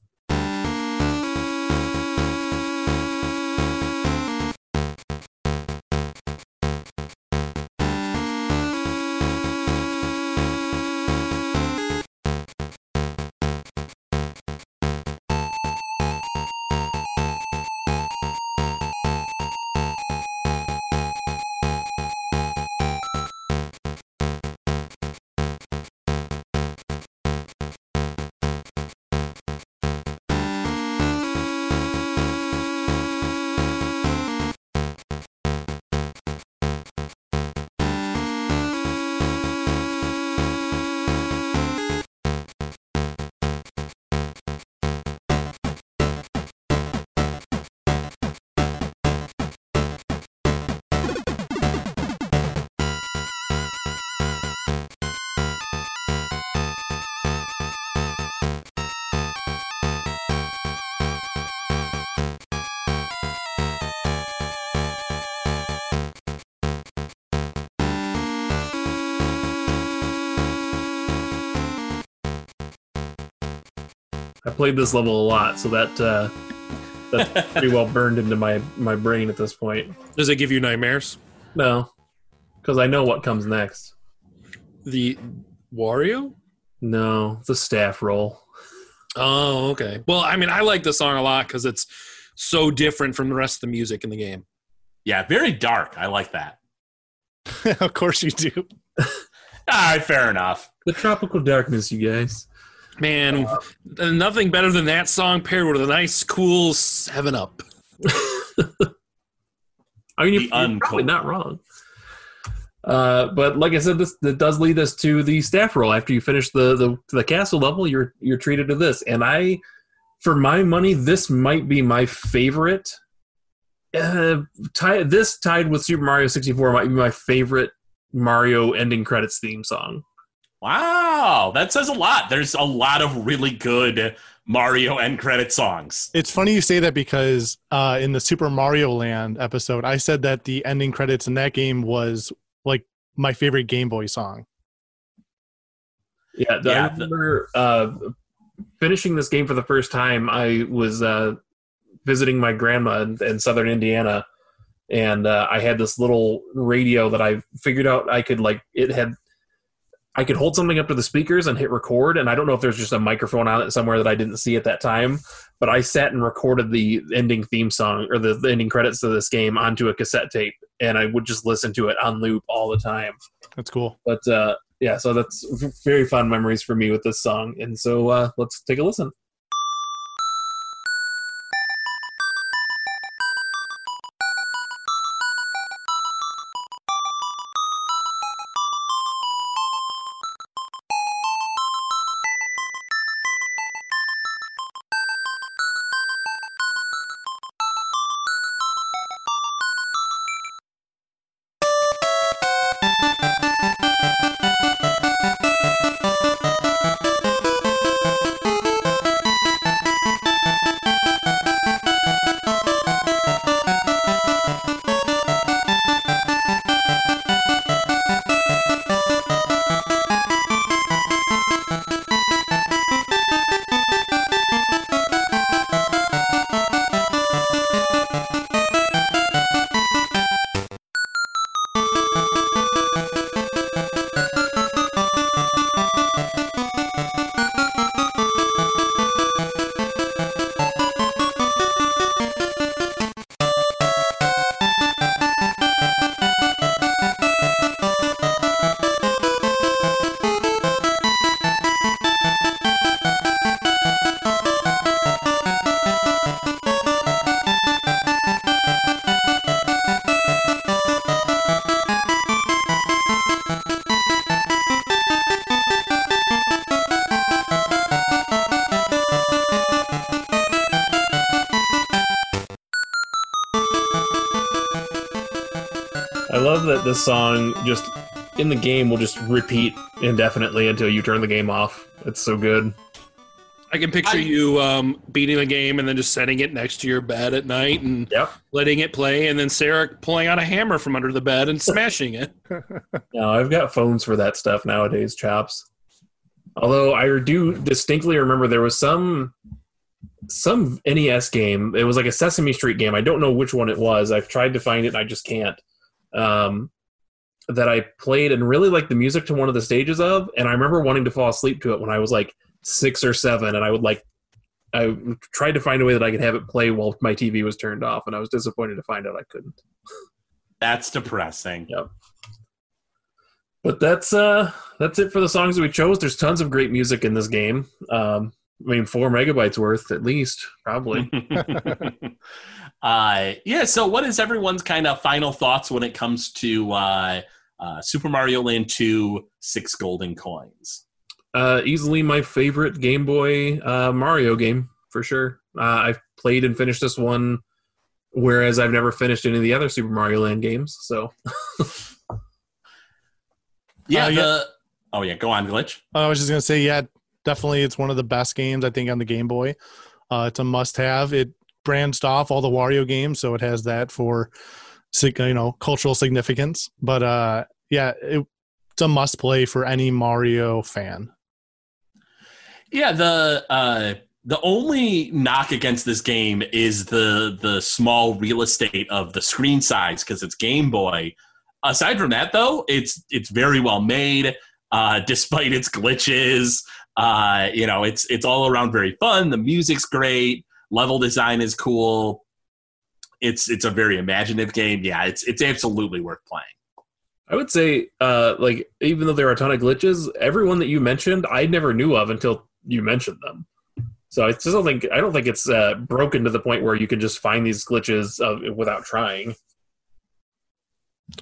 I played this level a lot, so that uh, that's pretty well burned into my my brain at this point. Does it give you nightmares? No, because I know what comes next. The Wario? No, the staff roll. Oh, okay. Well, I mean, I like the song a lot because it's so different from the rest of the music in the game. Yeah, very dark. I like that. of course you do. All right, fair enough. The tropical darkness, you guys. Man, nothing better than that song paired with a nice, cool Seven Up. I mean, you're, you're probably not wrong. Uh, but like I said, this that does lead us to the staff roll. After you finish the, the the castle level, you're you're treated to this. And I, for my money, this might be my favorite. Uh, tie, this tied with Super Mario 64 might be my favorite Mario ending credits theme song. Wow, that says a lot. There's a lot of really good Mario end credit songs. It's funny you say that because uh, in the Super Mario Land episode, I said that the ending credits in that game was like my favorite Game Boy song. Yeah, the- Yeah, I remember uh, finishing this game for the first time. I was uh, visiting my grandma in, in southern Indiana, and uh, I had this little radio that I figured out I could like. It had I could hold something up to the speakers and hit record, and I don't know if there's just a microphone on it somewhere that I didn't see at that time. But I sat and recorded the ending theme song or the, the ending credits to this game onto a cassette tape, and I would just listen to it on loop all the time That's cool. but uh, yeah, so that's very fond memories for me with this song. And so uh, let's take a listen. This song just in the game will just repeat indefinitely until you turn the game off. It's so good. I can picture I- you um, beating the game and then just setting it next to your bed at night and Yep. letting it play, and then Sarah pulling out a hammer from under the bed and smashing it. No, I've got phones for that stuff nowadays, chaps. Although I do distinctly remember there was some some NES game. It was like a Sesame Street game. I don't know which one it was. I've tried to find it and I just can't. Um, that I played and really liked the music to one of the stages of, and I remember wanting to fall asleep to it when I was like six or seven, and I would like I tried to find a way that I could have it play while my TV was turned off, and I was disappointed to find out I couldn't. That's depressing. Yep. But that's uh that's it for the songs that we chose there's tons of great music in this game um i mean four megabytes worth at least probably uh, yeah. So, what is everyone's kind of final thoughts when it comes to uh, uh, Super Mario Land Two: Six Golden Coins? uh easily my favorite game boy uh mario game for sure uh, i've played and finished this one whereas i've never finished any of the other super mario land games so Yeah. Uh, yeah. the, Oh yeah. Go on, glitch. I was just gonna say, yeah, definitely, it's one of the best games I think on the Game Boy. Uh, it's a must-have. It branched off all the Wario games, so it has that for, sig- you know, cultural significance. But uh, yeah, it, it's a must-play for any Mario fan. Yeah, the uh, The only knock against this game is the the small real estate of the screen size because it's Game Boy. Aside from that, though, it's it's very well made. Uh, despite its glitches, uh, you know, it's it's all around very fun. The music's great. Level design is cool. It's it's a very imaginative game. Yeah, it's it's absolutely worth playing. I would say, uh, like, even though there are a ton of glitches, everyone that you mentioned, I never knew of until you mentioned them. So I just don't think I don't think it's uh, broken to the point where you can just find these glitches uh, without trying.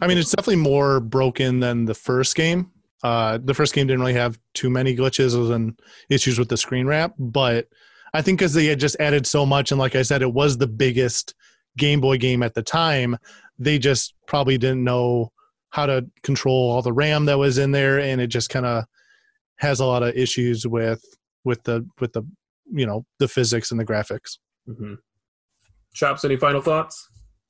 I mean, it's definitely more broken than the first game. Uh, the first game didn't really have too many glitches and issues with the screen wrap, but I think because they had just added so much, and like I said, it was the biggest Game Boy game at the time, they just probably didn't know how to control all the RAM that was in there, and it just kind of has a lot of issues with with the with the you know the physics and the graphics. Mm-hmm. Chops, any final thoughts?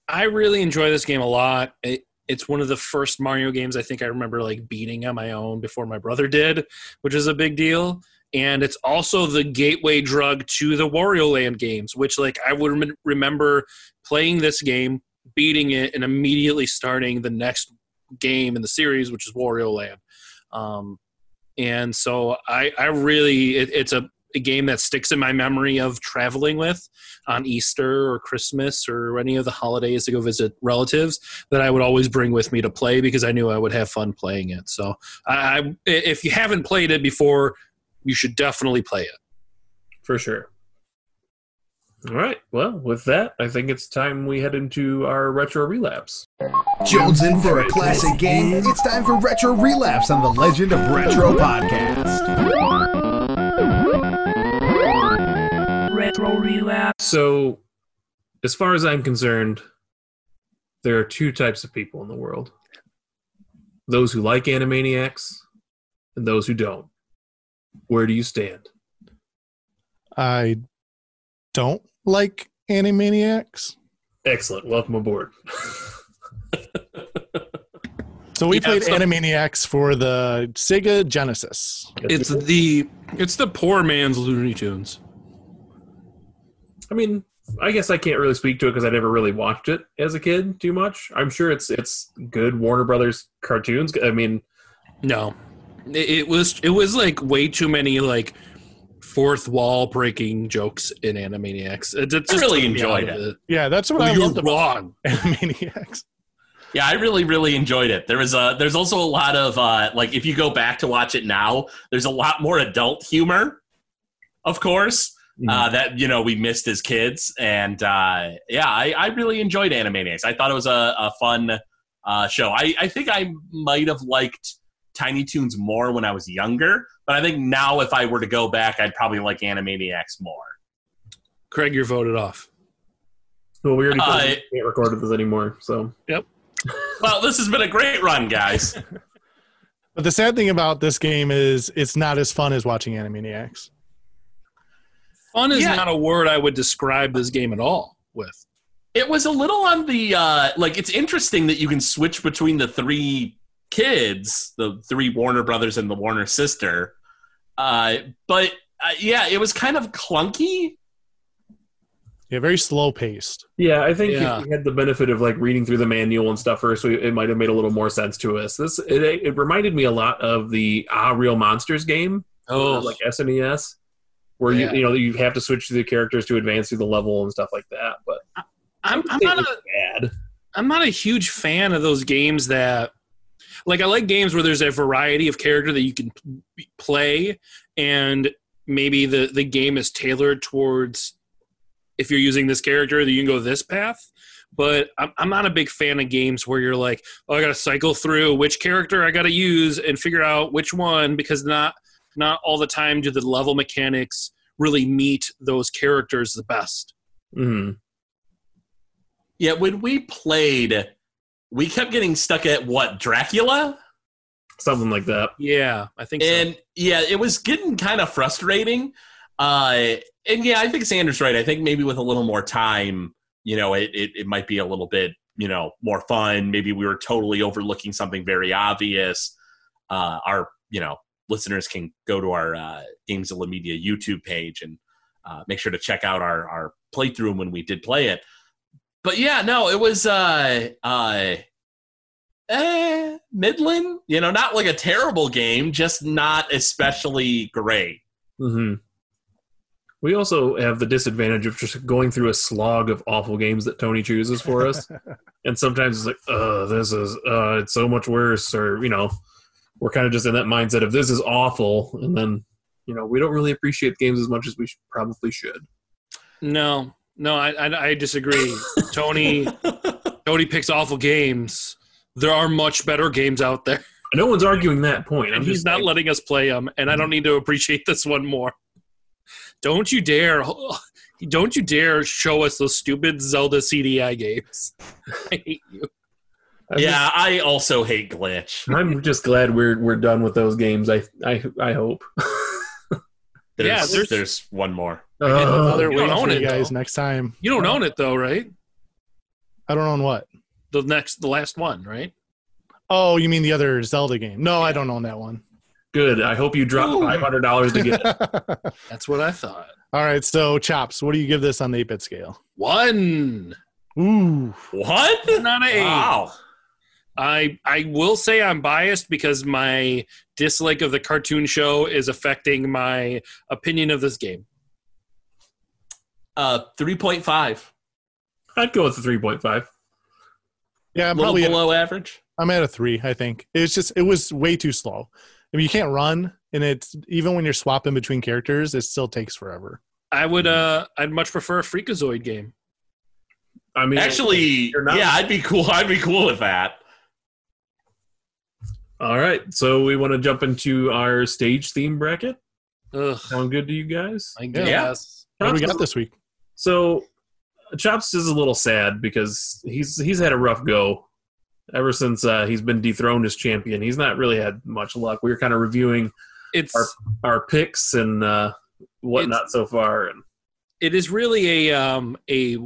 I really enjoy this game a lot. It, it's one of the first Mario games I think I remember like beating on my own before my brother did, which is a big deal. And it's also the gateway drug to the Wario Land games, which like I would rem- remember playing this game, beating it, and immediately starting the next game in the series, which is Wario Land. Um, and so I, I really, it, it's a, a game that sticks in my memory of traveling with on Easter or Christmas or any of the holidays to go visit relatives that I would always bring with me to play because I knew I would have fun playing it. So I, I if you haven't played it before, you should definitely play it. For sure. All right. Well, with that, I think it's time we head into our retro relapse. Jones in for a classic game. It's time for Retro Relapse on the Legend of Retro podcast. Retro Relapse. So, as far as I'm concerned, there are two types of people in the world those who like Animaniacs and those who don't. Where do you stand? I don't like Animaniacs. Excellent. Welcome aboard. So we Yeah, played so- Animaniacs for the Sega Genesis. It's the it's the poor man's Looney Tunes. I mean, I guess I can't really speak to it because I never really watched it as a kid too much. I'm sure it's it's good Warner Brothers cartoons. I mean, No, it, it was it was like way too many like fourth wall breaking jokes in Animaniacs. It, it just really enjoyed out of it. Yeah, that's what Well, I you're loved about. Animaniacs. Yeah, I really, really enjoyed it. There was a, there's also a lot of uh, like if you go back to watch it now, there's a lot more adult humor, of course, uh, that you know we missed as kids, and uh, yeah, I, I really enjoyed Animaniacs. I thought it was a, a fun uh, show. I, I think I might have liked Tiny Toons more when I was younger, but I think now if I were to go back, I'd probably like Animaniacs more. Craig, you're voted off. well, we already Uh, can't record this anymore. So Yep. Well, this has been a great run, guys. But the sad thing about this game is it's not as fun as watching Animaniacs. Fun is Yeah. not a word I would describe this game at all with. It was a little on the uh like it's interesting that you can switch between the three kids, the three Warner brothers and the Warner sister. Uh but uh, yeah, it was kind of clunky. Yeah, very slow paced. yeah, I think Yeah. if we had the benefit of like reading through the manual and stuff first, we, it might have made a little more sense to us. This it, it reminded me a lot of the Ah Real Monsters game, Oh, like SNES, where Yeah. you you know you have to switch through the characters to advance through the level and stuff like that. But I'm, I'm not was a bad. I'm not a huge fan of those games that like I like games where there's a variety of character that you can p- play and maybe the the game is tailored towards if you're using this character that you can go this path. But I'm, I'm not a big fan of games where you're like oh i gotta cycle through which character i gotta use and figure out which one because not not all the time do the level mechanics really meet those characters the best. Hmm Yeah, when we played, we kept getting stuck at what, Dracula? Something like that. yeah i think so. And yeah, it was getting kind of frustrating. Uh, and yeah, I think Xander's right. I think maybe with a little more time, you know, it, it, it might be a little bit, you know, more fun. Maybe we were totally overlooking something very obvious. Uh, our, you know, listeners can go to our uh, Gamezilla Media YouTube page and uh, make sure to check out our our playthrough when we did play it. But yeah, no, it was uh uh eh, Midland. You know, not like a terrible game, just not especially great. Mm-hmm. We also have the disadvantage of just going through a slog of awful games that Tony chooses for us, and sometimes it's like, "Uh, this is uh, it's so much worse," or you know, we're kind of just in that mindset of this is awful, and then you know we don't really appreciate games as much as we sh- probably should. No, no, I, I, I disagree. Tony, Tony picks awful games. There are much better games out there, No one's arguing that point. I'm and he's not like, letting us play them. And I don't need to appreciate this one more. Don't you dare! Don't you dare show us those stupid Zelda CDI games. I hate you. I'm yeah, I also hate glitch. I'm just glad we're we're done with those games. I I I hope. There's, Yeah, there's- there's one more. Another uh-huh. you don't own for it, you guys though. next time. You don't own it though, right? I don't own what? The next, the last one, right? Oh, you mean the other Zelda game? No, I don't own that one. good. I hope you drop five hundred dollars to get it. That's what I thought. All right, so chops. What do you give this on the eight bit scale? One, Ooh, What? not an eight. Wow. I I will say I'm biased because my dislike of the cartoon show is affecting my opinion of this game. Uh, three point five. I'd go with the three point five. yeah, A I'm little probably. below average. I'm at a three. I think it's just it was way too slow. I mean, you can't run, and it's even when you're swapping between characters, it still takes forever. I would uh I'd much prefer a Freakazoid game. I mean, Actually, not- yeah, I'd be cool. I'd be cool with that. all right. So we want to jump into our stage theme bracket. Ugh, Sound good to you guys? I Yeah. guess. What do we got this week? So Chops is a little sad because he's he's had a rough go ever since uh, he's been dethroned as champion. He's not really had much luck. We were kind of reviewing It's Our- our picks and uh, whatnot so far, and it is really a um a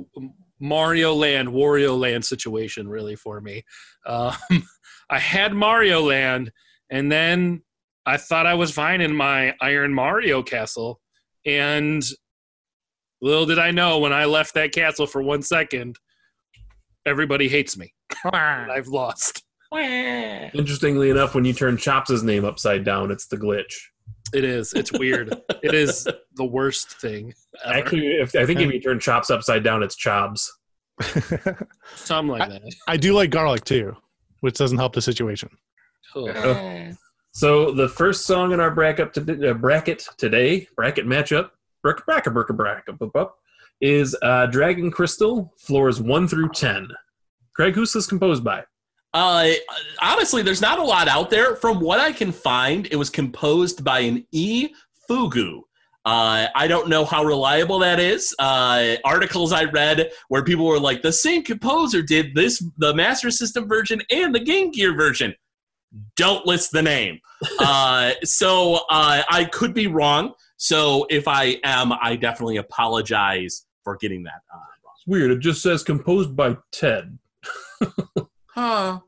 Mario Land Wario Land situation really for me. Um, I had Mario Land, and then I thought I was fine in my Iron Mario castle, and little did I know when I left that castle for one second, everybody hates me. I've lost. interestingly enough, when you turn Chops' name upside down, it's the glitch. It is. It's weird. it is the worst thing. Ever. Actually, if, I think if you turn Chops upside down, it's Chobs. something like that. I do like garlic too, which doesn't help the situation. Ugh. So the first song in our bracket to, uh, bracket today, bracket matchup, bracket bracket, bup, bup, is uh, Dragon Crystal floors one through ten. Craig, who's this composed by? Uh, honestly, there's not a lot out there. From what I can find, it was composed by an E. Fugu. Uh, I don't know how reliable that is. Uh, articles I read where people were like, the same composer did this, the Master System version and the Game Gear version. Don't list the name. uh, so uh, I could be wrong. So if I am, I definitely apologize for getting that. Uh, It's weird. It just says composed by Ted. huh.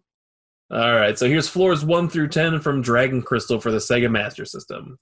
All right, so here's floors one through ten from Dragon Crystal for the Sega Master System.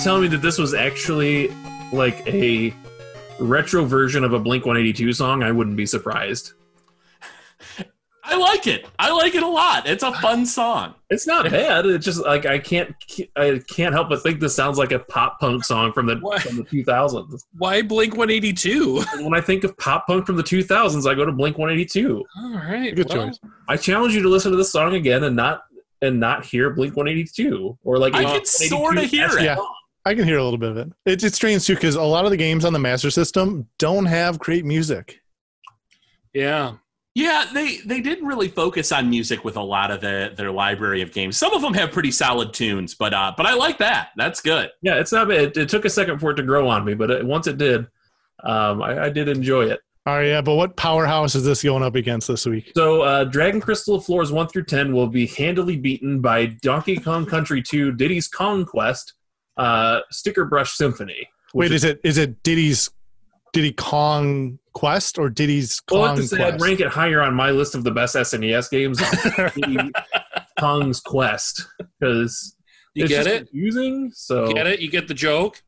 If you were to tell me that this was actually like a retro version of a Blink 182 song, I wouldn't be surprised. I like it. I like it a lot. It's a fun song. It's not bad. It's just like I can't I can't help but think this sounds like a pop punk song from the What? from the 2000s. Why Blink 182? When I think of pop punk from the 2000s, I go to Blink 182. All right. Good well, choice. I challenge you to listen to this song again and not and not hear Blink 182 or like I can sorta hear it. Yeah. Song. I can hear a little bit of it. It's, it's strange too because a lot of the games on the Master System don't have great music. Yeah. Yeah, they they didn't really focus on music with a lot of the, their library of games. Some of them have pretty solid tunes, but uh, but I like that. That's good. Yeah, it's not. It, it took a second for it to grow on me, but it, once it did, um, I, I did enjoy it. All right, yeah, but what powerhouse is this going up against this week? So, uh, Dragon Crystal floors one through ten will be handily beaten by Donkey Kong Country 2, Diddy's Kong Quest, uh, Stickerbrush Symphony. Wait, is it is it Diddy's Diddy Kong Quest or Diddy's Well, I Kong have to say I'd rank it higher on my list of the best SNES games. Diddy Kong's Quest because You it's get just it? confusing. So, you Get it? You get the joke?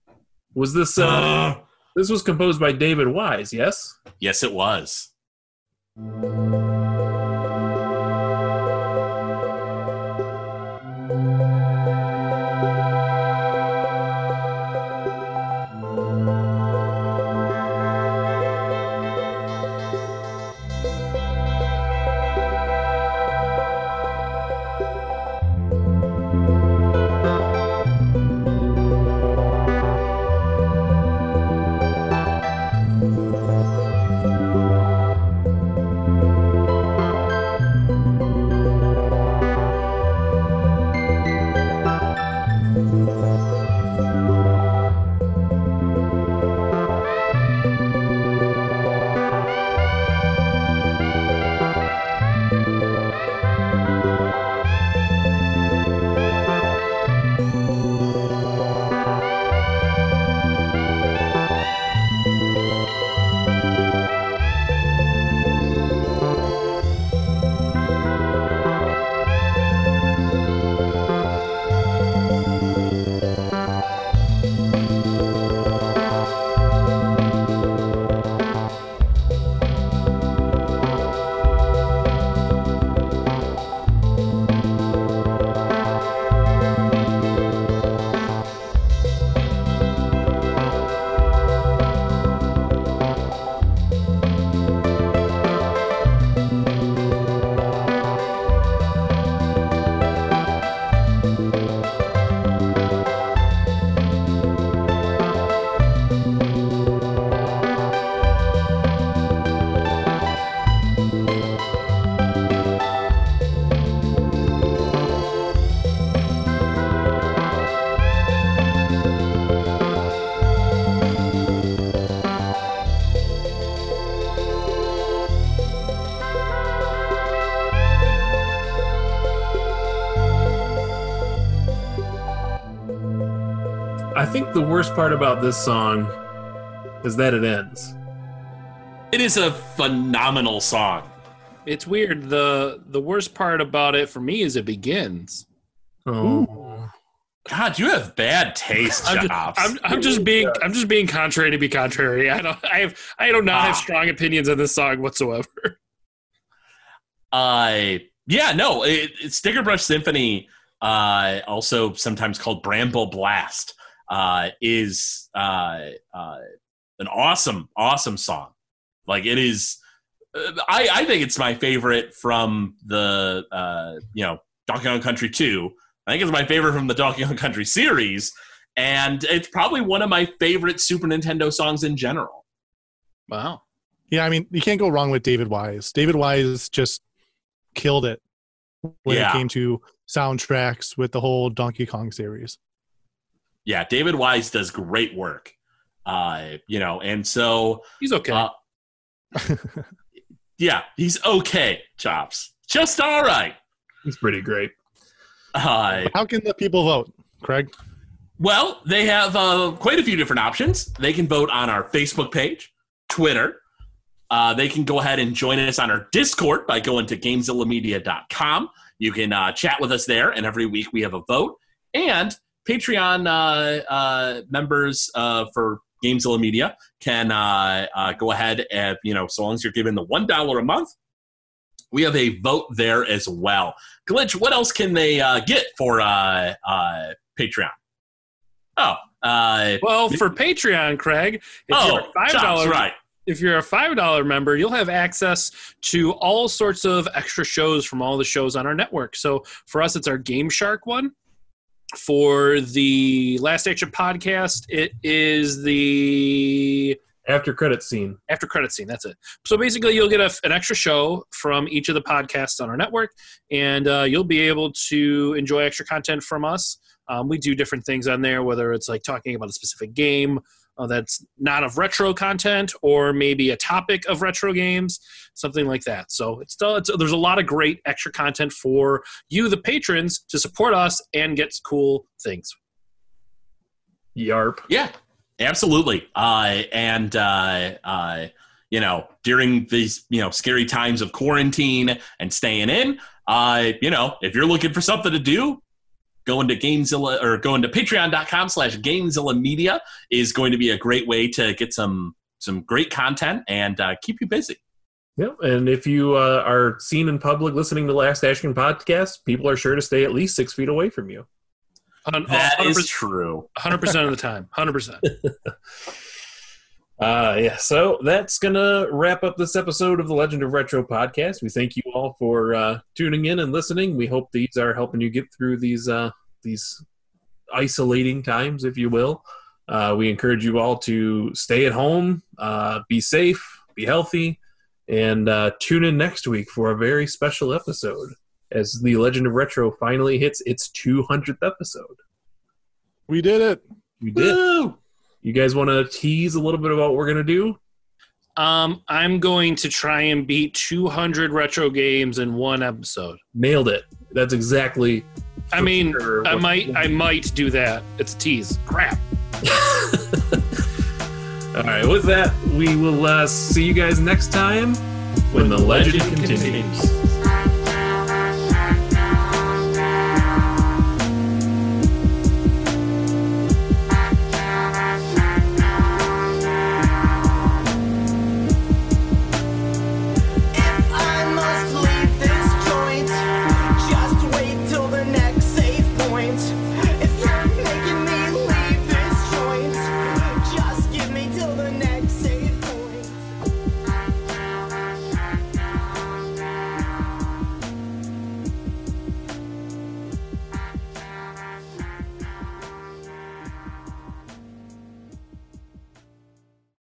was this? Uh, this was composed by David Wise. Yes. Yes, it was. Think the worst part about this song is that it ends. It is a phenomenal song. It's weird. The the worst part about it for me is it begins. Oh. God, you have bad taste, I'm just, I'm, I'm just being I'm just being contrary to be contrary. I don't I have I do not have Ah. strong opinions on this song whatsoever. Uh, yeah, no, it, it, Stickerbrush Symphony, uh, also sometimes called Bramble Blast, uh, is uh, uh, an awesome, awesome song. Like it is, uh, I, I think it's my favorite from the uh, you know Donkey Kong Country Two. I think it's my favorite from the Donkey Kong Country series, and it's probably one of my favorite Super Nintendo songs in general. Wow. Yeah, I mean, you can't go wrong with David Wise. David Wise just killed it when Yeah. it came to soundtracks with the whole Donkey Kong series. Yeah, David Wise does great work. Uh, you know, and so He's okay. Uh, yeah, he's okay, Chops. Just all right. It's pretty great. Uh, How can the people vote, Craig? well, they have uh, quite a few different options. They can vote on our Facebook page, Twitter. Uh, they can go ahead and join us on our Discord by going to GameZillaMedia.com. You can uh, chat with us there, and every week we have a vote. And Patreon uh, uh, members uh, for Gamezilla Media can uh, uh, go ahead and, you know, so long as you're giving the $1 a month, we have a vote there as well. Glitch, what else can they uh, get for uh, uh, Patreon? Oh, uh, Well, for Patreon, Craig, if you're oh, a five dollars right. if you're a five dollar member, you'll have access to all sorts of extra shows from all the shows on our network. So for us, it's our Game Shark one. For the Last Action podcast, it is the After credit scene. after credit scene. That's it. So basically, you'll get a, an extra show from each of the podcasts on our network, and uh, you'll be able to enjoy extra content from us. Um, we do different things on there, whether it's like talking about a specific game uh, that's not of retro content, or maybe a topic of retro games, something like that. So it's still it's, there's a lot of great extra content for you, the patrons, to support us and get cool things. Yarp. Yeah, absolutely. Uh, and uh, uh, you know, during these you know scary times of quarantine and staying in, uh, you know, if you're looking for something to do, going to Gamezilla or going to patreon.com slash Gamezilla Media is going to be a great way to get some some great content and uh, keep you busy. Yep. And if you uh, are seen in public listening to Last Action podcast, people are sure to stay at least six feet away from you. Hun- That is 100% true. 100% of the time. 100%. Uh, yeah, so that's gonna wrap up this episode of the Legend of Retro podcast. We thank you all for uh, tuning in and listening. We hope these are helping you get through these uh, these isolating times, if you will. Uh, we encourage you all to stay at home, uh, be safe, be healthy, and uh, tune in next week for a very special episode as the Legend of Retro finally hits its 200th episode. We did it. We did. Woo! You guys want to tease a little bit about what we're gonna do? Um, I'm going to try and beat 200 retro games in one episode. Nailed it. That's exactly. I mean, sure I might, I might do that. It's a tease. Crap. All right. With that, we will uh, see you guys next time when the legend continues.